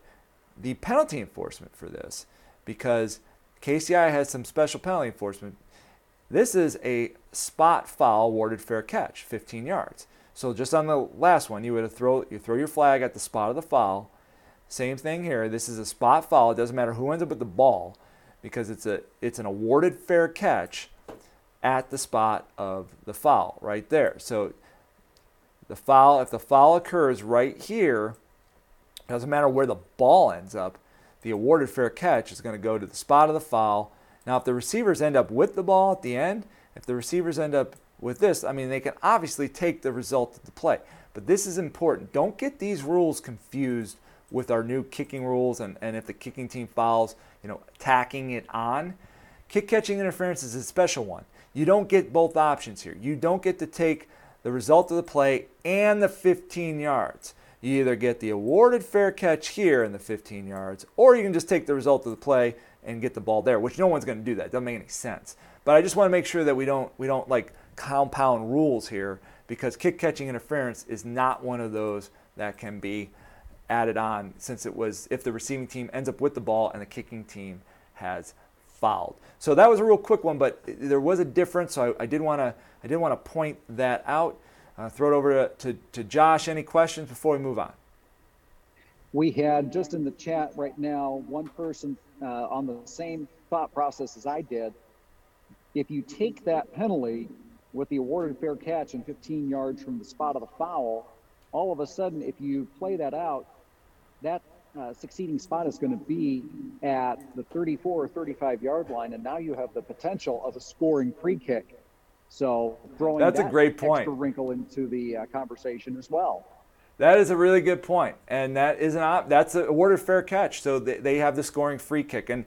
the penalty enforcement for this because KCI has some special penalty enforcement. This is a spot foul awarded fair catch, 15 yards. So just on the last one, you would throw you throw your flag at the spot of the foul. Same thing here. This is a spot foul. It doesn't matter who ends up with the ball because it's a it's an awarded fair catch at the spot of the foul right there. So the foul if the foul occurs right here, doesn't matter where the ball ends up the awarded fair catch is going to go to the spot of the foul. Now, if the receivers end up with the ball at the end, if the receivers end up with this, I mean, they can obviously take the result of the play. But this is important. Don't get these rules confused with our new kicking rules and, and if the kicking team fouls, you know, tacking it on. Kick catching interference is a special one. You don't get both options here. You don't get to take the result of the play and the 15 yards. You either get the awarded fair catch here in the 15 yards, or you can just take the result of the play and get the ball there, which no one's going to do that. Doesn't make any sense. But I just want to make sure that we don't we don't like compound rules here because kick catching interference is not one of those that can be added on since it was if the receiving team ends up with the ball and the kicking team has fouled. So that was a real quick one, but there was a difference. So I, did want to I did want to point that out. Uh, throw it over to, to, to Josh. Any questions before we move on? We had just in the chat right now one person uh, on the same thought process as I did. If you take that penalty with the awarded fair catch and 15 yards from the spot of the foul, all of a sudden, if you play that out, that uh, succeeding spot is going to be at the 34 or 35 yard line, and now you have the potential of a scoring free kick so throwing that's that a great point. Extra wrinkle into the uh, conversation as well. That is a really good point, and that is an op- that's a awarded fair catch. So they, they have the scoring free kick, and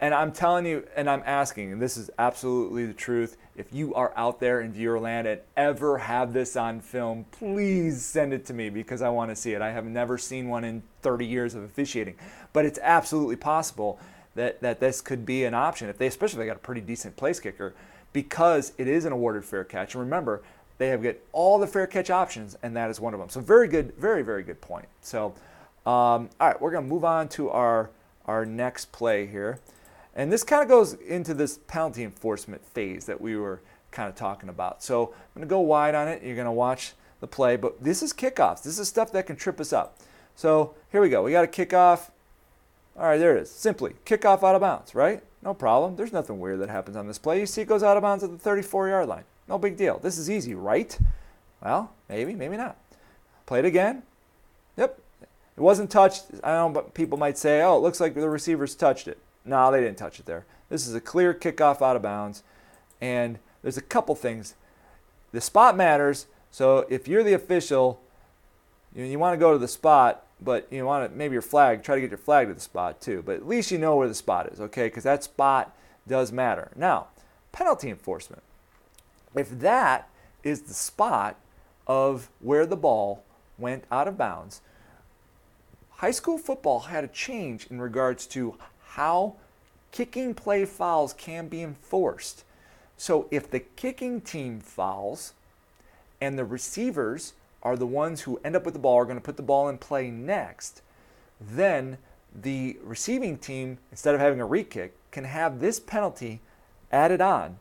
and I'm telling you, and I'm asking, and this is absolutely the truth. If you are out there in Viewerland and ever have this on film, please send it to me because I want to see it. I have never seen one in 30 years of officiating, but it's absolutely possible that that this could be an option if they, especially if they got a pretty decent place kicker because it is an awarded fair catch. And remember, they have get all the fair catch options, and that is one of them. So very good, very very good point. So, um, all right, we're gonna move on to our our next play here, and this kind of goes into this penalty enforcement phase that we were kind of talking about. So I'm gonna go wide on it. You're gonna watch the play, but this is kickoffs. This is stuff that can trip us up. So here we go. We got a kickoff. All right, there it is. Simply kickoff out of bounds, right? No problem. There's nothing weird that happens on this play. You see it goes out of bounds at the 34 yard line. No big deal. This is easy, right? Well, maybe, maybe not. Play it again. Yep. It wasn't touched. I know, but people might say, oh, it looks like the receivers touched it. No, they didn't touch it there. This is a clear kickoff out of bounds. And there's a couple things. The spot matters. So if you're the official, you, you want to go to the spot, but you want to maybe your flag, try to get your flag to the spot too. But at least you know where the spot is, okay? Because that spot does matter. Now, penalty enforcement. If that is the spot of where the ball went out of bounds, high school football had a change in regards to how kicking play fouls can be enforced. So if the kicking team fouls and the receivers are the ones who end up with the ball, are going to put the ball in play next, then the receiving team, instead of having a re kick, can have this penalty added on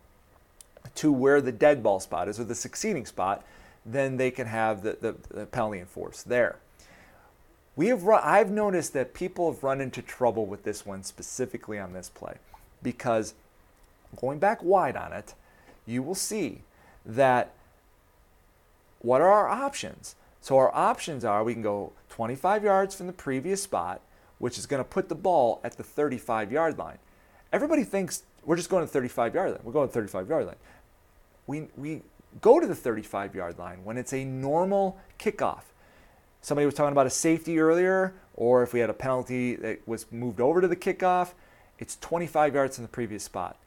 to where the dead ball spot is or the succeeding spot, then they can have the, the, the penalty enforced there. We have run, I've noticed that people have run into trouble with this one specifically on this play because going back wide on it, you will see that what are our options? So our options are we can go 25 yards from the previous spot, which is going to put the ball at the 35 yard line. Everybody thinks we're just going to the 35 yard line. We're going to the 35 yard line. We, we go to the 35 yard line when it's a normal kickoff. Somebody was talking about a safety earlier, or if we had a penalty that was moved over to the kickoff, it's 25 yards from the previous spot.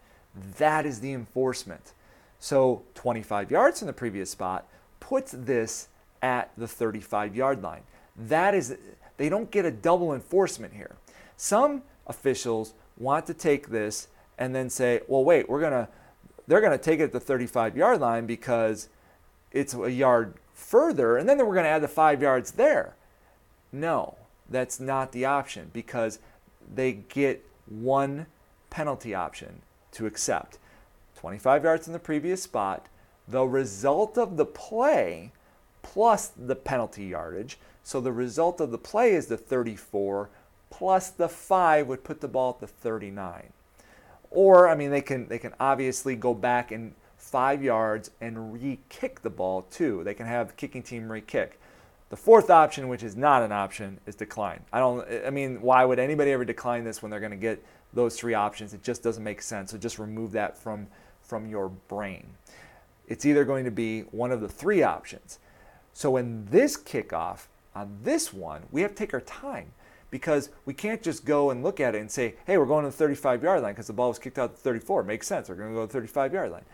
That is the enforcement. So 25 yards from the previous spot puts this at the 35 yard line. That is, they don't get a double enforcement here. Some officials want to take this and then say, well, wait, we're going to, they're going to take it at the 35 yard line because it's a yard further, and then we're going to add the five yards there. No, that's not the option because they get one penalty option to accept 25 yards in the previous spot the result of the play plus the penalty yardage. So the result of the play is the 34 plus the 5 would put the ball at the 39. Or I mean they can they can obviously go back and 5 yards and re-kick the ball too. They can have the kicking team re-kick. The fourth option, which is not an option, is decline. I don't I mean why would anybody ever decline this when they're going to get those three options? It just doesn't make sense. So just remove that from from your brain it's either going to be one of the three options. So in this kickoff, on this one, we have to take our time because we can't just go and look at it and say, hey, we're going to the 35 yard line because the ball was kicked out to 34. Makes sense. We're going to go to the 35 yard line.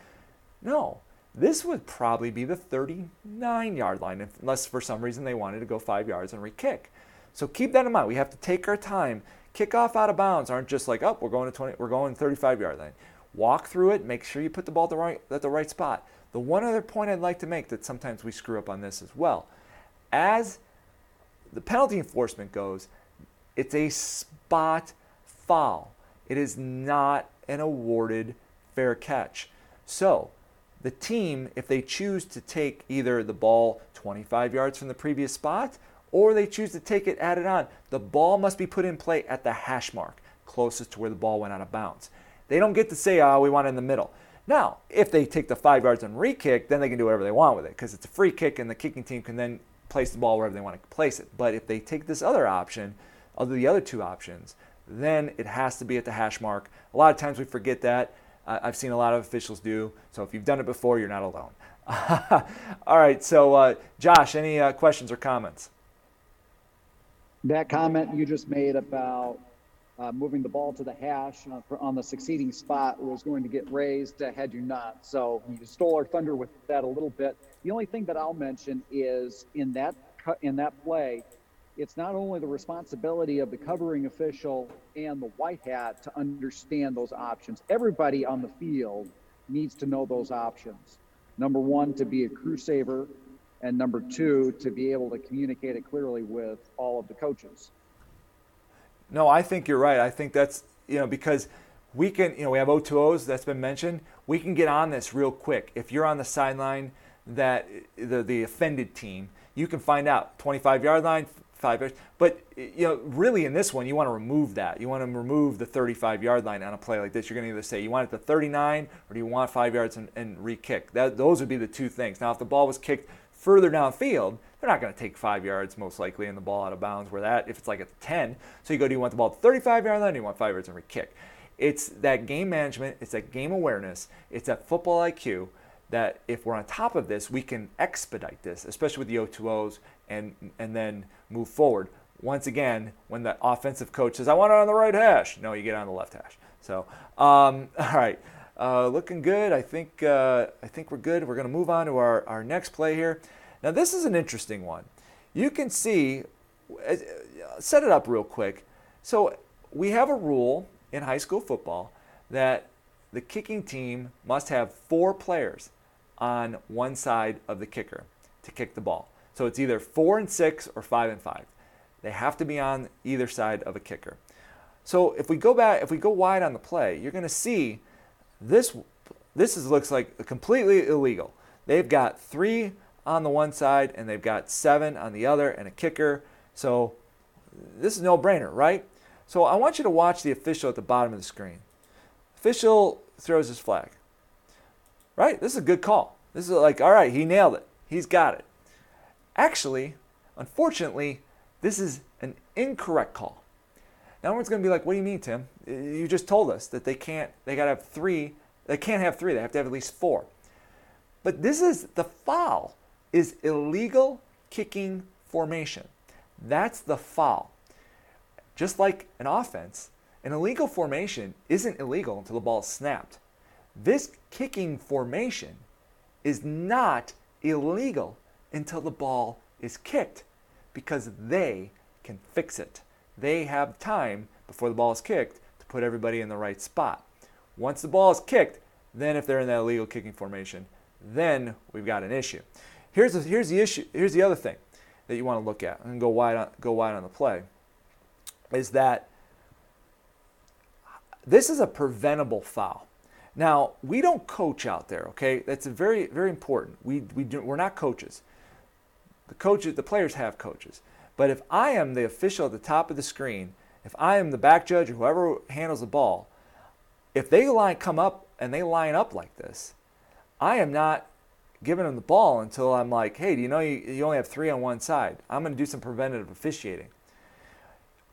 No, this would probably be the 39 yard line unless for some reason they wanted to go five yards and re kick. So keep that in mind. We have to take our time. Kickoff out of bounds aren't just like, oh, we're going to 20, we're going 35 yard line. Walk through it, make sure you put the ball at the right, at the right spot. The one other point I'd like to make that sometimes we screw up on this as well. As the penalty enforcement goes, it's a spot foul. It is not an awarded fair catch. So, the team, if they choose to take either the ball 25 yards from the previous spot or they choose to take it added on, the ball must be put in play at the hash mark closest to where the ball went out of bounds. They don't get to say, oh, we want it in the middle. Now, if they take the five yards and re-kick, then they can do whatever they want with it because it's a free kick and the kicking team can then place the ball wherever they want to place it. But if they take this other option, other the other two options, then it has to be at the hash mark. A lot of times we forget that. Uh, I've seen a lot of officials do. So if you've done it before, you're not alone. All right. So, uh, Josh, any uh, questions or comments? That comment you just made about uh, moving the ball to the hash on the succeeding spot was going to get raised uh, had you not. So you stole our thunder with that a little bit. The only thing that I'll mention is in that in that play, it's not only the responsibility of the covering official and the white hat to understand those options. Everybody on the field needs to know those options. Number one, to be a crew saver, and number two, to be able to communicate it clearly with all of the coaches. No, I think you're right. I think that's you know because we can you know we have O2Os that's been mentioned. We can get on this real quick. If you're on the sideline, that the the offended team, you can find out 25 yard line, five yards. But you know, really in this one, you want to remove that. You want to remove the 35 yard line on a play like this. You're going to either say you want it to 39 or do you want five yards and, and re-kick. That those would be the two things. Now, if the ball was kicked further downfield, they're not going to take five yards most likely in the ball out of bounds. Where that if it's like at the 10, so you go, do you want the ball at 35 yard line? Or do you want five yards and re-kick? It's that game management. It's that game awareness. It's that football IQ that if we're on top of this, we can expedite this, especially with the O2Os, and and then move forward. Once again, when the offensive coach says, "I want it on the right hash," no, you get on the left hash. So, um, all right, uh, looking good. I think uh, I think we're good. We're going to move on to our our next play here. Now, this is an interesting one. You can see, uh, set it up real quick. So we have a rule in high school football that the kicking team must have four players on one side of the kicker to kick the ball. So it's either four and six or five and five. They have to be on either side of a kicker. So if we go back, if we go wide on the play, you're going to see this. This is, looks like completely illegal. They've got three on the one side and they've got seven on the other and a kicker. So this is no brainer, right? So I want you to watch the official at the bottom of the screen. Official throws his flag. Right? This is a good call. This is like, all right, he nailed it. He's got it. Actually, unfortunately, this is an incorrect call. Now everyone's going to be like, what do you mean, Tim? You just told us that they can't, they got to have three, they can't have three, they have to have at least four. But this is, the foul is illegal kicking formation. That's the foul. Just like an offense, an illegal formation isn't illegal until the ball is snapped. This kicking formation is not illegal until the ball is kicked because they can fix it. They have time before the ball is kicked to put everybody in the right spot. Once the ball is kicked, then if they're in that illegal kicking formation, then we've got an issue. Here's the, here's the issue. Here's the other thing that you want to look at and go wide on, go wide on the play is that this is a preventable foul. Now, we don't coach out there, okay? That's very, very important. We, we do, we're not coaches. The coaches, the players have coaches. But if I am the official at the top of the screen, if I am the back judge or whoever handles the ball, if they line come up and they line up like this, I am not giving them the ball until I'm like, hey, do you know you, you only have three on one side? I'm going to do some preventative officiating.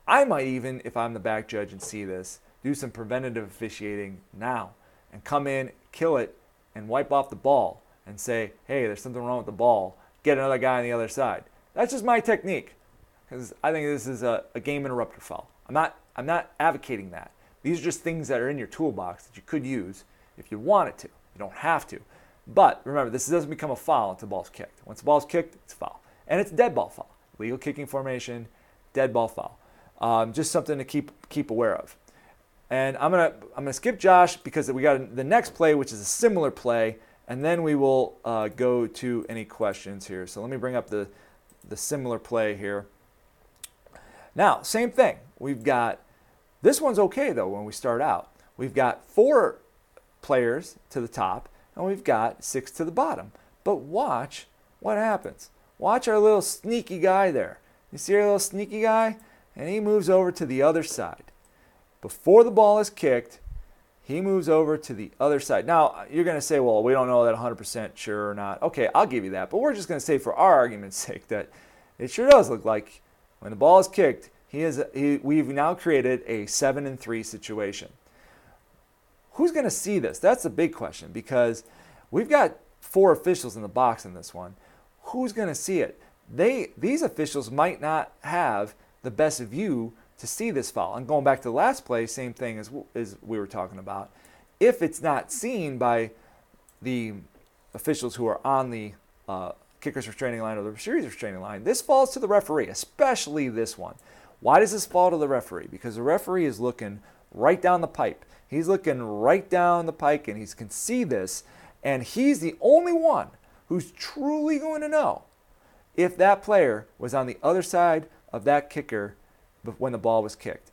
I might even, if I'm the back judge and see this, do some preventative officiating now and come in, kill it, and wipe off the ball and say, hey, there's something wrong with the ball. Get another guy on the other side. That's just my technique because I think this is a, a game interrupter foul. I'm not, I'm not advocating that. These are just things that are in your toolbox that you could use if you wanted to. You don't have to. But remember, this doesn't become a foul until the ball's kicked. Once the ball's kicked, it's a foul. And it's a dead ball foul. Legal kicking formation, dead ball foul. Um, just something to keep keep aware of. And I'm gonna I'm gonna skip Josh because we got the next play, which is a similar play, and then we will uh, go to any questions here. So let me bring up the the similar play here. Now, same thing. We've got this one's okay though when we start out. We've got four players to the top, and we've got six to the bottom. But watch what happens. Watch our little sneaky guy there. You see our little sneaky guy? And he moves over to the other side before the ball is kicked, he moves over to the other side. Now, you're going to say, well, we don't know that 100% sure or not. Okay, I'll give you that. But we're just going to say, for our argument's sake, that it sure does look like when the ball is kicked, he is, he, we've now created a 7 and 3 situation. Who's going to see this? That's the big question because we've got four officials in the box in this one. Who's going to see it? They, these officials might not have the best view to see this foul. And going back to the last play, same thing as, as we were talking about. If it's not seen by the officials who are on the uh, kicker's restraining line or the series restraining line, this falls to the referee, especially this one. Why does this fall to the referee? Because the referee is looking right down the pipe. He's looking right down the pike and he can see this. And he's the only one who's truly going to know if that player was on the other side of that kicker when the ball was kicked.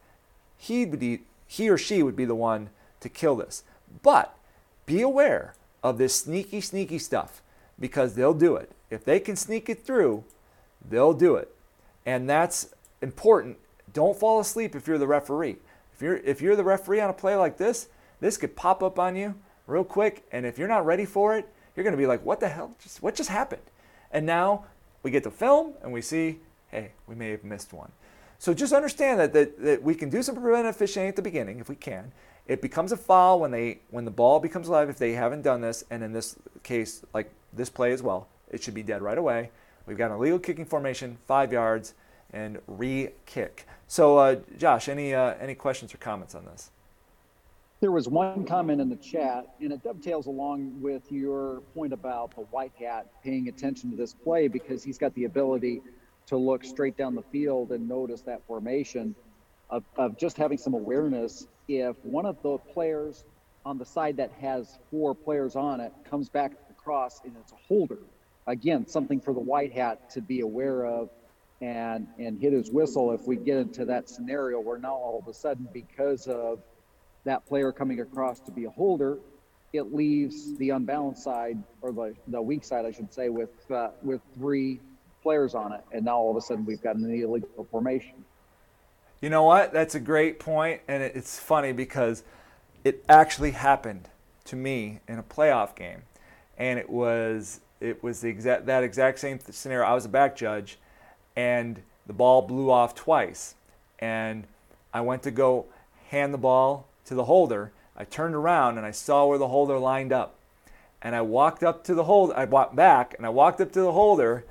He'd be, he or she would be the one to kill this. But be aware of this sneaky, sneaky stuff because they'll do it. If they can sneak it through, they'll do it. And that's important. Don't fall asleep if you're the referee. If you're if you're the referee on a play like this, this could pop up on you real quick and if you're not ready for it, you're going to be like, "What the hell? Just what just happened?" And now we get to film and we see, "Hey, we may have missed one." So just understand that, that, that we can do some preventive fishing at the beginning if we can. It becomes a foul when they when the ball becomes live if they haven't done this, and in this case, like this play as well, it should be dead right away. We've got an illegal kicking formation, five yards, and re-kick. So, uh, Josh, any uh, any questions or comments on this? There was one comment in the chat, and it dovetails along with your point about the white hat paying attention to this play because he's got the ability to look straight down the field and notice that formation of, of just having some awareness. If one of the players on the side that has four players on it comes back across and it's a holder, again, something for the white hat to be aware of and and hit his whistle if we get into that scenario where now all of a sudden because of that player coming across to be a holder it leaves the unbalanced side or the, the weak side i should say with uh, with three players on it, and now all of a sudden we've got an illegal formation. You know what? That's a great point, and it's funny because it actually happened to me in a playoff game, and it was it was the exact that exact same scenario. I was a back judge, and the ball blew off twice, and I went to go hand the ball to the holder. I turned around and I saw where the holder lined up, and I walked up to the hold. I walked back and I walked up to the holder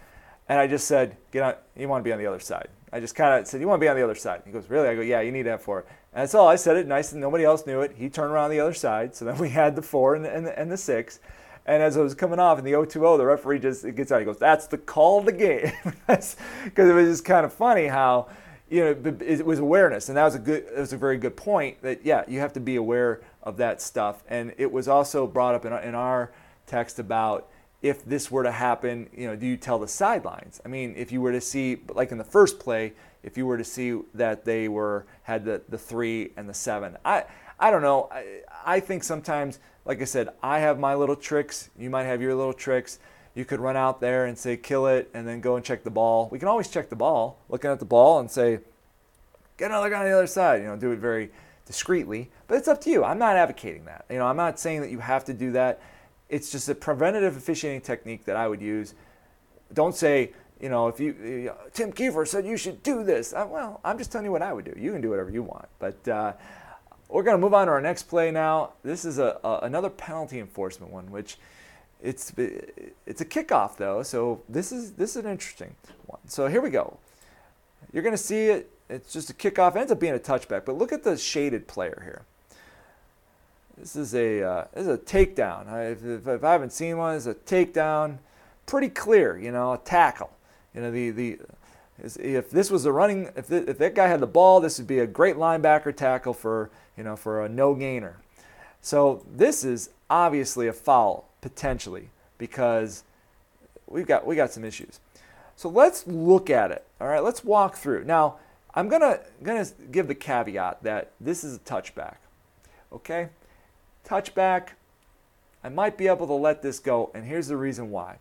and I just said, get on, you want to be on the other side. I just kind of said, you want to be on the other side. He goes, really? I go, yeah, you need to have four. And that's all. I said it nice and nobody else knew it. He turned around the other side. So then we had the four and the, and the, and the six. And as I was coming off in the 0-2-0, the referee just gets out. He goes, that's the call of the game. Because it was just kind of funny how, you know, it was awareness. And that was a good, it was a very good point that, yeah, you have to be aware of that stuff. And it was also brought up in, in our text about, if this were to happen, you know, do you tell the sidelines? I mean, if you were to see, like in the first play, if you were to see that they were had the, the three and the seven, I I don't know. I, I think sometimes, like I said, I have my little tricks. You might have your little tricks. You could run out there and say kill it, and then go and check the ball. We can always check the ball, looking at the ball and say, get another guy on the other side. You know, do it very discreetly. But it's up to you. I'm not advocating that. You know, I'm not saying that you have to do that it's just a preventative officiating technique that I would use. Don't say, you know, if you, Tim Kiefer said you should do this. Uh, well, I'm just telling you what I would do. You can do whatever you want. But uh, we're going to move on to our next play now. This is a, a, another penalty enforcement one, which it's it's a kickoff though. So this is this is an interesting one. So here we go. You're going to see it. It's just a kickoff. It ends up being a touchback. But look at the shaded player here. This is a uh, this is a takedown. If, if, I haven't seen one, it's a takedown. Pretty clear, you know, a tackle. You know, the the if this was a running, if, the, if that guy had the ball, this would be a great linebacker tackle for you know for a no gainer. So this is obviously a foul potentially because we've got we got some issues. So let's look at it. All right, let's walk through. Now I'm gonna gonna give the caveat that this is a touchback. Okay, touchback, I might be able to let this go. And here's the reason why.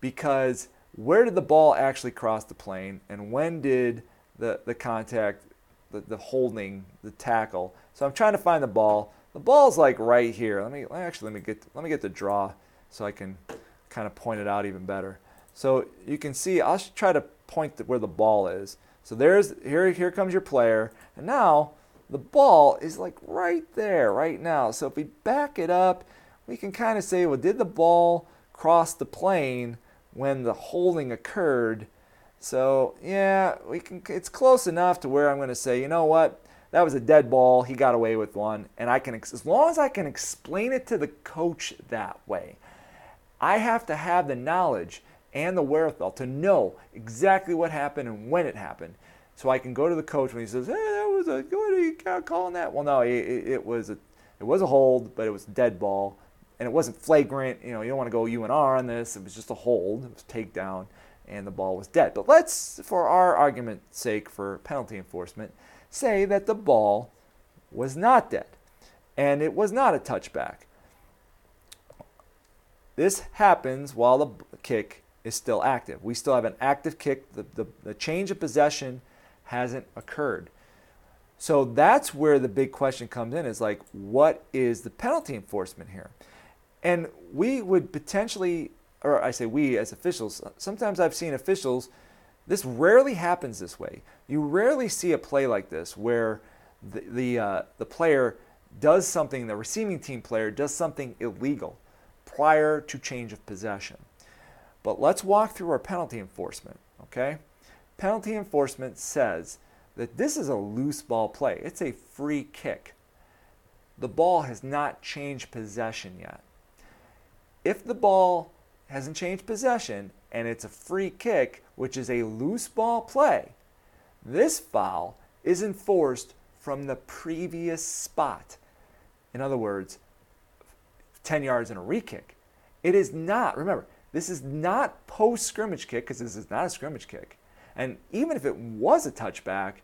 Because where did the ball actually cross the plane and when did the, the contact, the, the holding, the tackle? So I'm trying to find the ball. The ball's like right here. Let me actually let me get let me get the draw so I can kind of point it out even better. So you can see I'll try to point where the ball is. So there's here here comes your player. And now the ball is like right there right now. So if we back it up, we can kind of say, well, did the ball cross the plane when the holding occurred? So yeah, we can. It's close enough to where I'm going to say, you know what, that was a dead ball. He got away with one, and I can, as long as I can explain it to the coach that way, I have to have the knowledge and the wherewithal to know exactly what happened and when it happened so I can go to the coach when he says, "Hey, was a what are you calling that?" Well, no, it, it was a it was a hold, but it was a dead ball, and it wasn't flagrant. You know, you don't want to go UNR on this. It was just a hold. It was takedown, and the ball was dead. But let's, for our argument's sake, for penalty enforcement, say that the ball was not dead, and it was not a touchback. This happens while the kick is still active. We still have an active kick. The, the, the change of possession hasn't occurred. So that's where the big question comes in is like, what is the penalty enforcement here? And we would potentially, or I say we as officials, sometimes I've seen officials, this rarely happens this way. You rarely see a play like this where the, the, uh, the player does something, the receiving team player does something illegal prior to change of possession. But let's walk through our penalty enforcement, okay? Penalty enforcement says that this is a loose ball play. It's a free kick. The ball has not changed possession yet. If the ball hasn't changed possession and it's a free kick, which is a loose ball play, this foul is enforced from the previous spot. In other words, 10 yards in a re kick. It is not, remember, this is not post scrimmage kick because this is not a scrimmage kick. And even if it was a touchback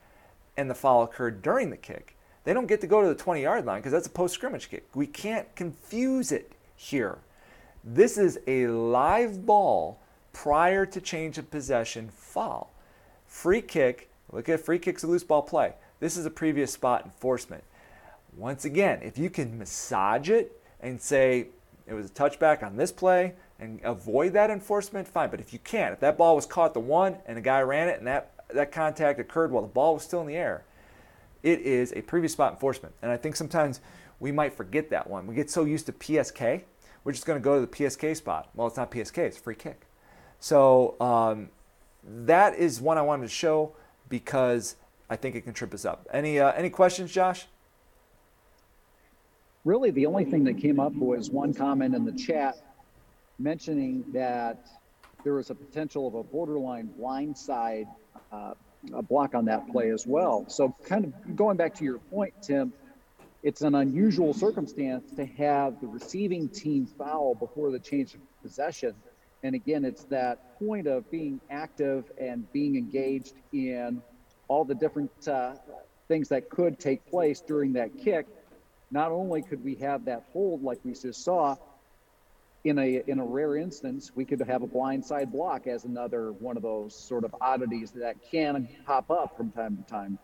and the foul occurred during the kick, they don't get to go to the 20 yard line because that's a post scrimmage kick. We can't confuse it here. This is a live ball prior to change of possession foul. Free kick, look at free kicks a loose ball play. This is a previous spot enforcement. Once again, if you can massage it and say it was a touchback on this play, and avoid that enforcement, fine. But if you can't, if that ball was caught the one and the guy ran it and that, that contact occurred while the ball was still in the air, it is a previous spot enforcement. And I think sometimes we might forget that one. We get so used to PSK, we're just going to go to the PSK spot. Well, it's not PSK, it's free kick. So um, that is one I wanted to show because I think it can trip us up. Any uh, any questions, Josh? Really, the only thing that came up was one comment in the chat mentioning that there was a potential of a borderline blindside uh, a block on that play as well. So, kind of going back to your point, Tim, it's an unusual circumstance to have the receiving team foul before the change of possession. And again, it's that point of being active and being engaged in all the different uh, things that could take place during that kick. Not only could we have that hold like we just saw, in a in a rare instance, we could have a blindside block as another one of those sort of oddities that can pop up from time to time.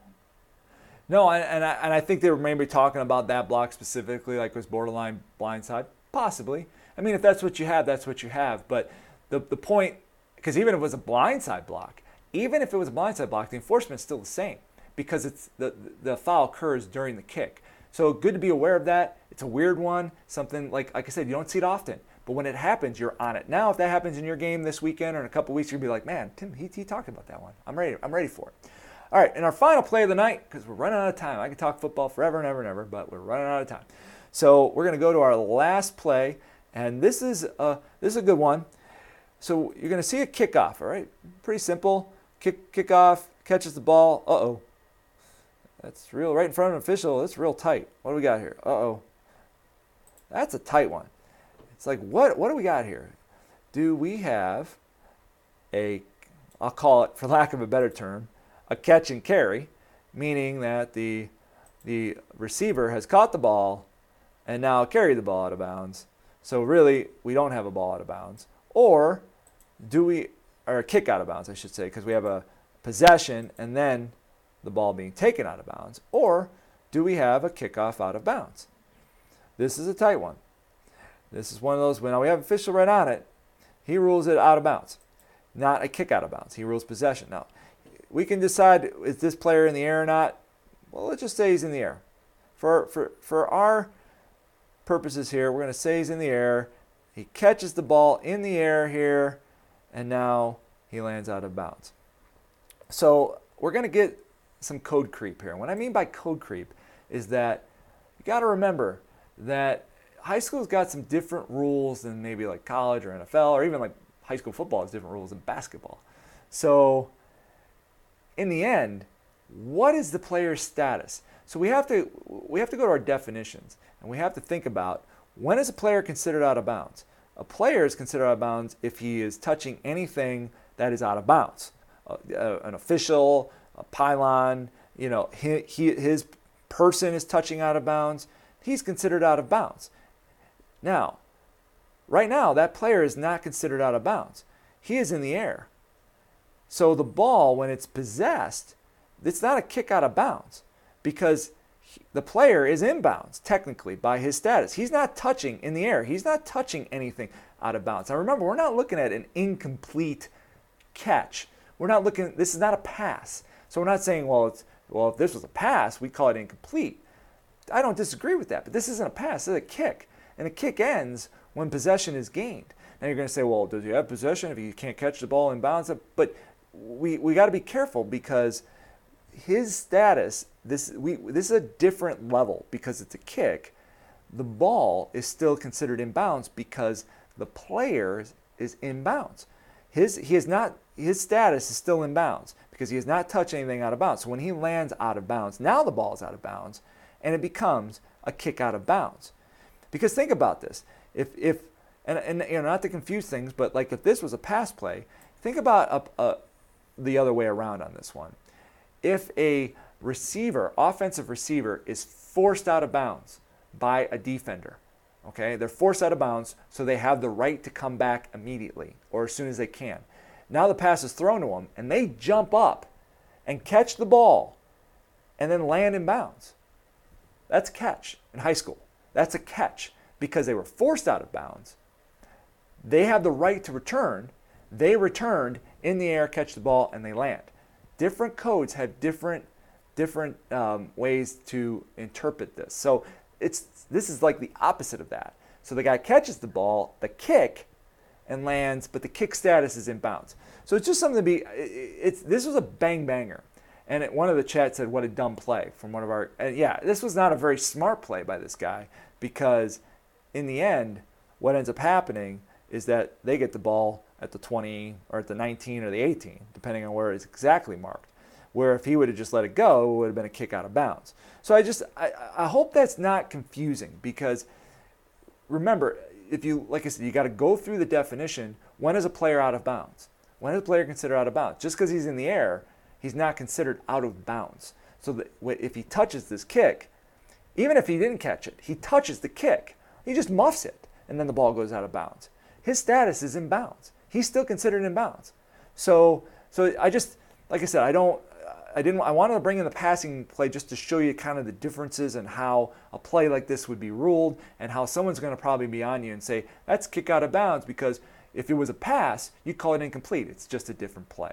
No, and, and I, and I think they were maybe talking about that block specifically, like was borderline blindside, possibly. I mean, if that's what you have, that's what you have. But the the point, because even if it was a blindside block, even if it was a blindside block, the enforcement is still the same because it's the the foul occurs during the kick. So good to be aware of that. It's a weird one, something like like I said, you don't see it often. But when it happens, you're on it. Now, if that happens in your game this weekend or in a couple weeks, you'll be like, man, Tim, he, he talked about that one. I'm ready. I'm ready for it. All right, and our final play of the night, because we're running out of time. I could talk football forever and ever and ever, but we're running out of time. So we're going to go to our last play, and this is a, this is a good one. So you're going to see a kickoff, all right? Pretty simple. Kick, kickoff, catches the ball. Uh oh. That's real right in front of an official. That's real tight. What do we got here? Uh oh. That's a tight one. It's like, what, what do we got here? Do we have a, I'll call it, for lack of a better term, a catch and carry, meaning that the, the receiver has caught the ball and now carried the ball out of bounds. So really, we don't have a ball out of bounds. Or do we, or a kick out of bounds, I should say, because we have a possession and then the ball being taken out of bounds. Or do we have a kickoff out of bounds? This is a tight one. This is one of those when we have official right on it, he rules it out of bounds, not a kick out of bounds. He rules possession. Now, we can decide is this player in the air or not. Well, let's just say he's in the air. For for for our purposes here, we're going to say he's in the air. He catches the ball in the air here, and now he lands out of bounds. So we're going to get some code creep here. what I mean by code creep is that you got to remember that high school's got some different rules than maybe like college or NFL or even like high school football has different rules than basketball. So in the end, what is the player's status? So we have to we have to go to our definitions and we have to think about When is a player considered out of bounds? A player is considered out of bounds if he is touching anything that is out of bounds. Uh, an official, pylon, you know, he, he, his person is touching out of bounds. He's considered out of bounds. Now, right now, that player is not considered out of bounds. He is in the air. So the ball, when it's possessed, it's not a kick out of bounds because the player is inbounds technically by his status. He's not touching in the air. He's not touching anything out of bounds. Now remember, we're not looking at an incomplete catch. We're not looking. This is not a pass. So we're not saying, well, it's well, if this was a pass, we call it incomplete. I don't disagree with that, but this isn't a pass. it's a kick, and a kick ends when possession is gained. Now you're going to say, well, does he have possession if he can't catch the ball in bounds? But we we got to be careful because his status this we this is a different level because it's a kick. The ball is still considered in bounds because the player is in bounds. His he is not his status is still in bounds because he has not touched anything out of bounds. So when he lands out of bounds, now the ball is out of bounds and it becomes a kick out of bounds. Because think about this. If if and, and you know not to confuse things, but like if this was a pass play, think about a, a, uh, the other way around on this one. If a receiver, offensive receiver, is forced out of bounds by a defender, okay, they're forced out of bounds, so they have the right to come back immediately or as soon as they can. Now the pass is thrown to them, and they jump up and catch the ball and then land in bounds. That's catch in high school. That's a catch because they were forced out of bounds. They have the right to return. They returned in the air, catch the ball, and they land. Different codes have different different um, ways to interpret this. So it's this is like the opposite of that. So the guy catches the ball, the kick, and lands, but the kick status is in bounds. So it's just something to be. It's this was a bang banger, and it, one of the chat said, "What a dumb play!" From one of our. And yeah, this was not a very smart play by this guy because, in the end, what ends up happening is that they get the ball at the 20 or at the 19 or the 18, depending on where it's exactly marked. Where if he would have just let it go, it would have been a kick out of bounds. So I just I, I hope that's not confusing because remember if you like I said you got to go through the definition. When is a player out of bounds? When is a player considered out of bounds? Just because he's in the air, he's not considered out of bounds. So that if he touches this kick, even if he didn't catch it, he touches the kick. He just muffs it, and then the ball goes out of bounds. His status is in bounds he's still considered in bounds. So, so I just, like I said, I don't, I didn't, I wanted to bring in the passing play just to show you kind of the differences and how a play like this would be ruled and how someone's going to probably be on you and say, that's kick out of bounds because if it was a pass, you'd call it incomplete. It's just a different play.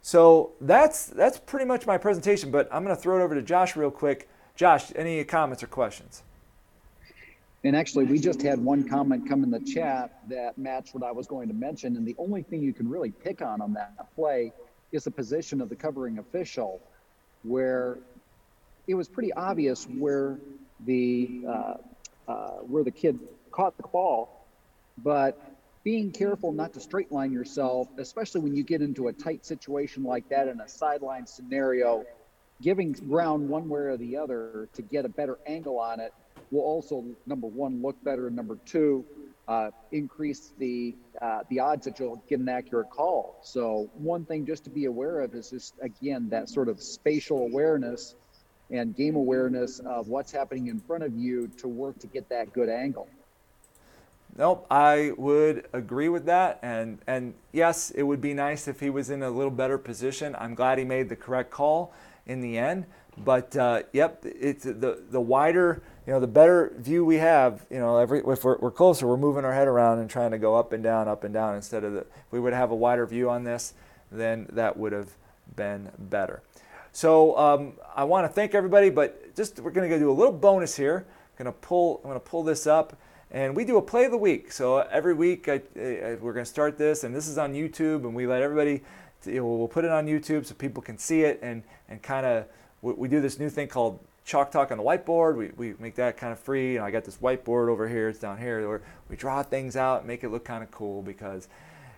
So that's, that's pretty much my presentation, but I'm going to throw it over to Josh real quick. Josh, any comments or questions? And actually, we just had one comment come in the chat that matched what I was going to mention. And the only thing you can really pick on on that play is the position of the covering official, where it was pretty obvious where the uh, uh, where the kid caught the ball, but being careful not to straight line yourself, especially when you get into a tight situation like that in a sideline scenario, giving ground one way or the other to get a better angle on it will also number one look better, and number two uh, increase the uh, the odds that you'll get an accurate call. So one thing just to be aware of is just again that sort of spatial awareness and game awareness of what's happening in front of you to work to get that good angle. Nope, I would agree with that. And and yes, it would be nice if he was in a little better position. I'm glad he made the correct call in the end. But uh, yep, it's the the wider you know, the better view we have, you know, every if we're, we're, closer, we're moving our head around and trying to go up and down, up and down instead of the. If we would have a wider view on this, then that would have been better. So um, I want to thank everybody, but just we're going to do a little bonus here. I'm going to pull. I'm going to pull this up, and we do a play of the week. So every week I, I, we're going to start this, and this is on YouTube, and we let everybody. You know, we'll put it on YouTube so people can see it and and kind of we, we do this new thing called chalk talk on the whiteboard. We, we make that kind of free. And I got this whiteboard over here. It's down here where we draw things out, make it look kind of cool because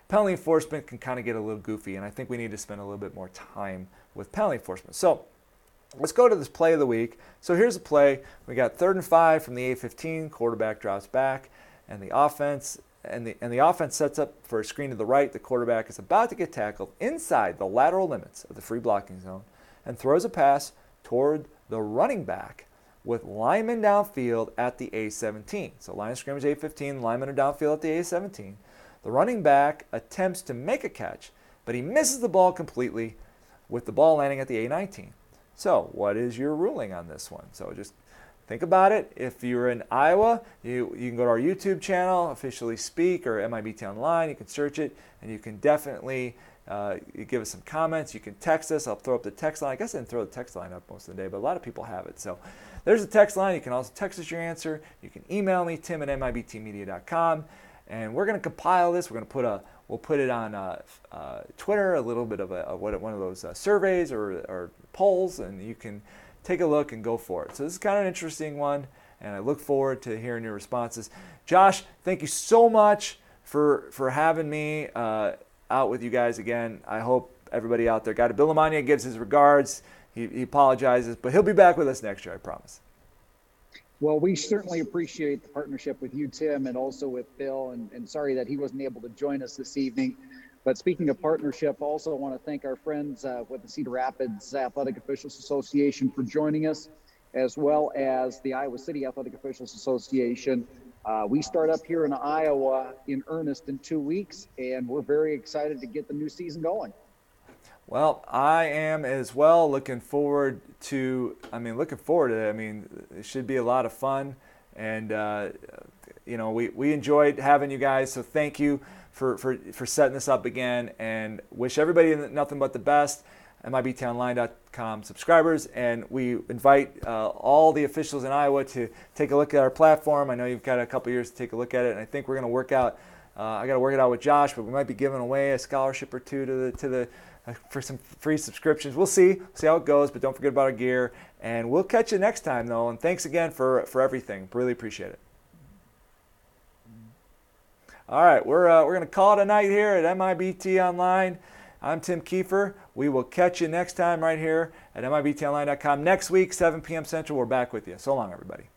penalty enforcement can kind of get a little goofy, and I think we need to spend a little bit more time with penalty enforcement. So Let's go to this play of the week. So here's a play. We got third and five from the A15, Quarterback drops back, and the offense and the and the offense sets up for a screen to the right. The quarterback is about to get tackled inside the lateral limits of the free blocking zone, and throws a pass toward the running back with linemen downfield at the A17. So line of scrimmage A15, linemen are downfield at the A17. The running back attempts to make a catch, but he misses the ball completely with the ball landing at the A19. So, what is your ruling on this one? So, just think about it. If you're in Iowa, you, you can go to our YouTube channel, officially speak, or MIBT Online. You can search it, and you can definitely uh, you give us some comments. You can text us. I'll throw up the text line. I guess I didn't throw the text line up most of the day, but a lot of people have it. So there's a text line. You can also text us your answer. You can email me, tim at mibtmedia.com. And we're going to compile this. We're going to put a, we'll put it on uh, uh, Twitter, a little bit of a, a one of those uh, surveys or, or polls, and you can take a look and go for it. So this is kind of an interesting one, and I look forward to hearing your responses. Josh, thank you so much for for having me uh, out with you guys again. I hope everybody out there got it. Bill LeMonnier gives his regards. He, he apologizes, but he'll be back with us next year, I promise. Well, we certainly appreciate the partnership with you, Tim, and also with Bill. And, and sorry that he wasn't able to join us this evening. But speaking of partnership, also want to thank our friends uh, with the Cedar Rapids Athletic Officials Association for joining us, as well as the Iowa City Athletic Officials Association. Uh, we start up here in Iowa in earnest in two weeks, and we're very excited to get the new season going. Well, I am as well. Looking forward to. I mean, looking forward to it. I mean, it should be a lot of fun, and uh, you know, we we enjoyed having you guys. So thank you for for for setting this up again, and wish everybody nothing but the best. MIBTOnline.com subscribers, and we invite uh, all the officials in Iowa to take a look at our platform. I know you've got a couple years to take a look at it, and I think we're going to work out. Uh, I got to work it out with Josh, but we might be giving away a scholarship or two to the to the for some free subscriptions. We'll see, see how it goes, but don't forget about our gear. And we'll catch you next time, though. And thanks again for, for everything. Really appreciate it. All right, we're, uh, we're going to call it a night here at MIBT Online. I'm Tim Kiefer. We will catch you next time right here at MIBTOnline.com. Next week, 7 p.m. Central, we're back with you. So long, everybody.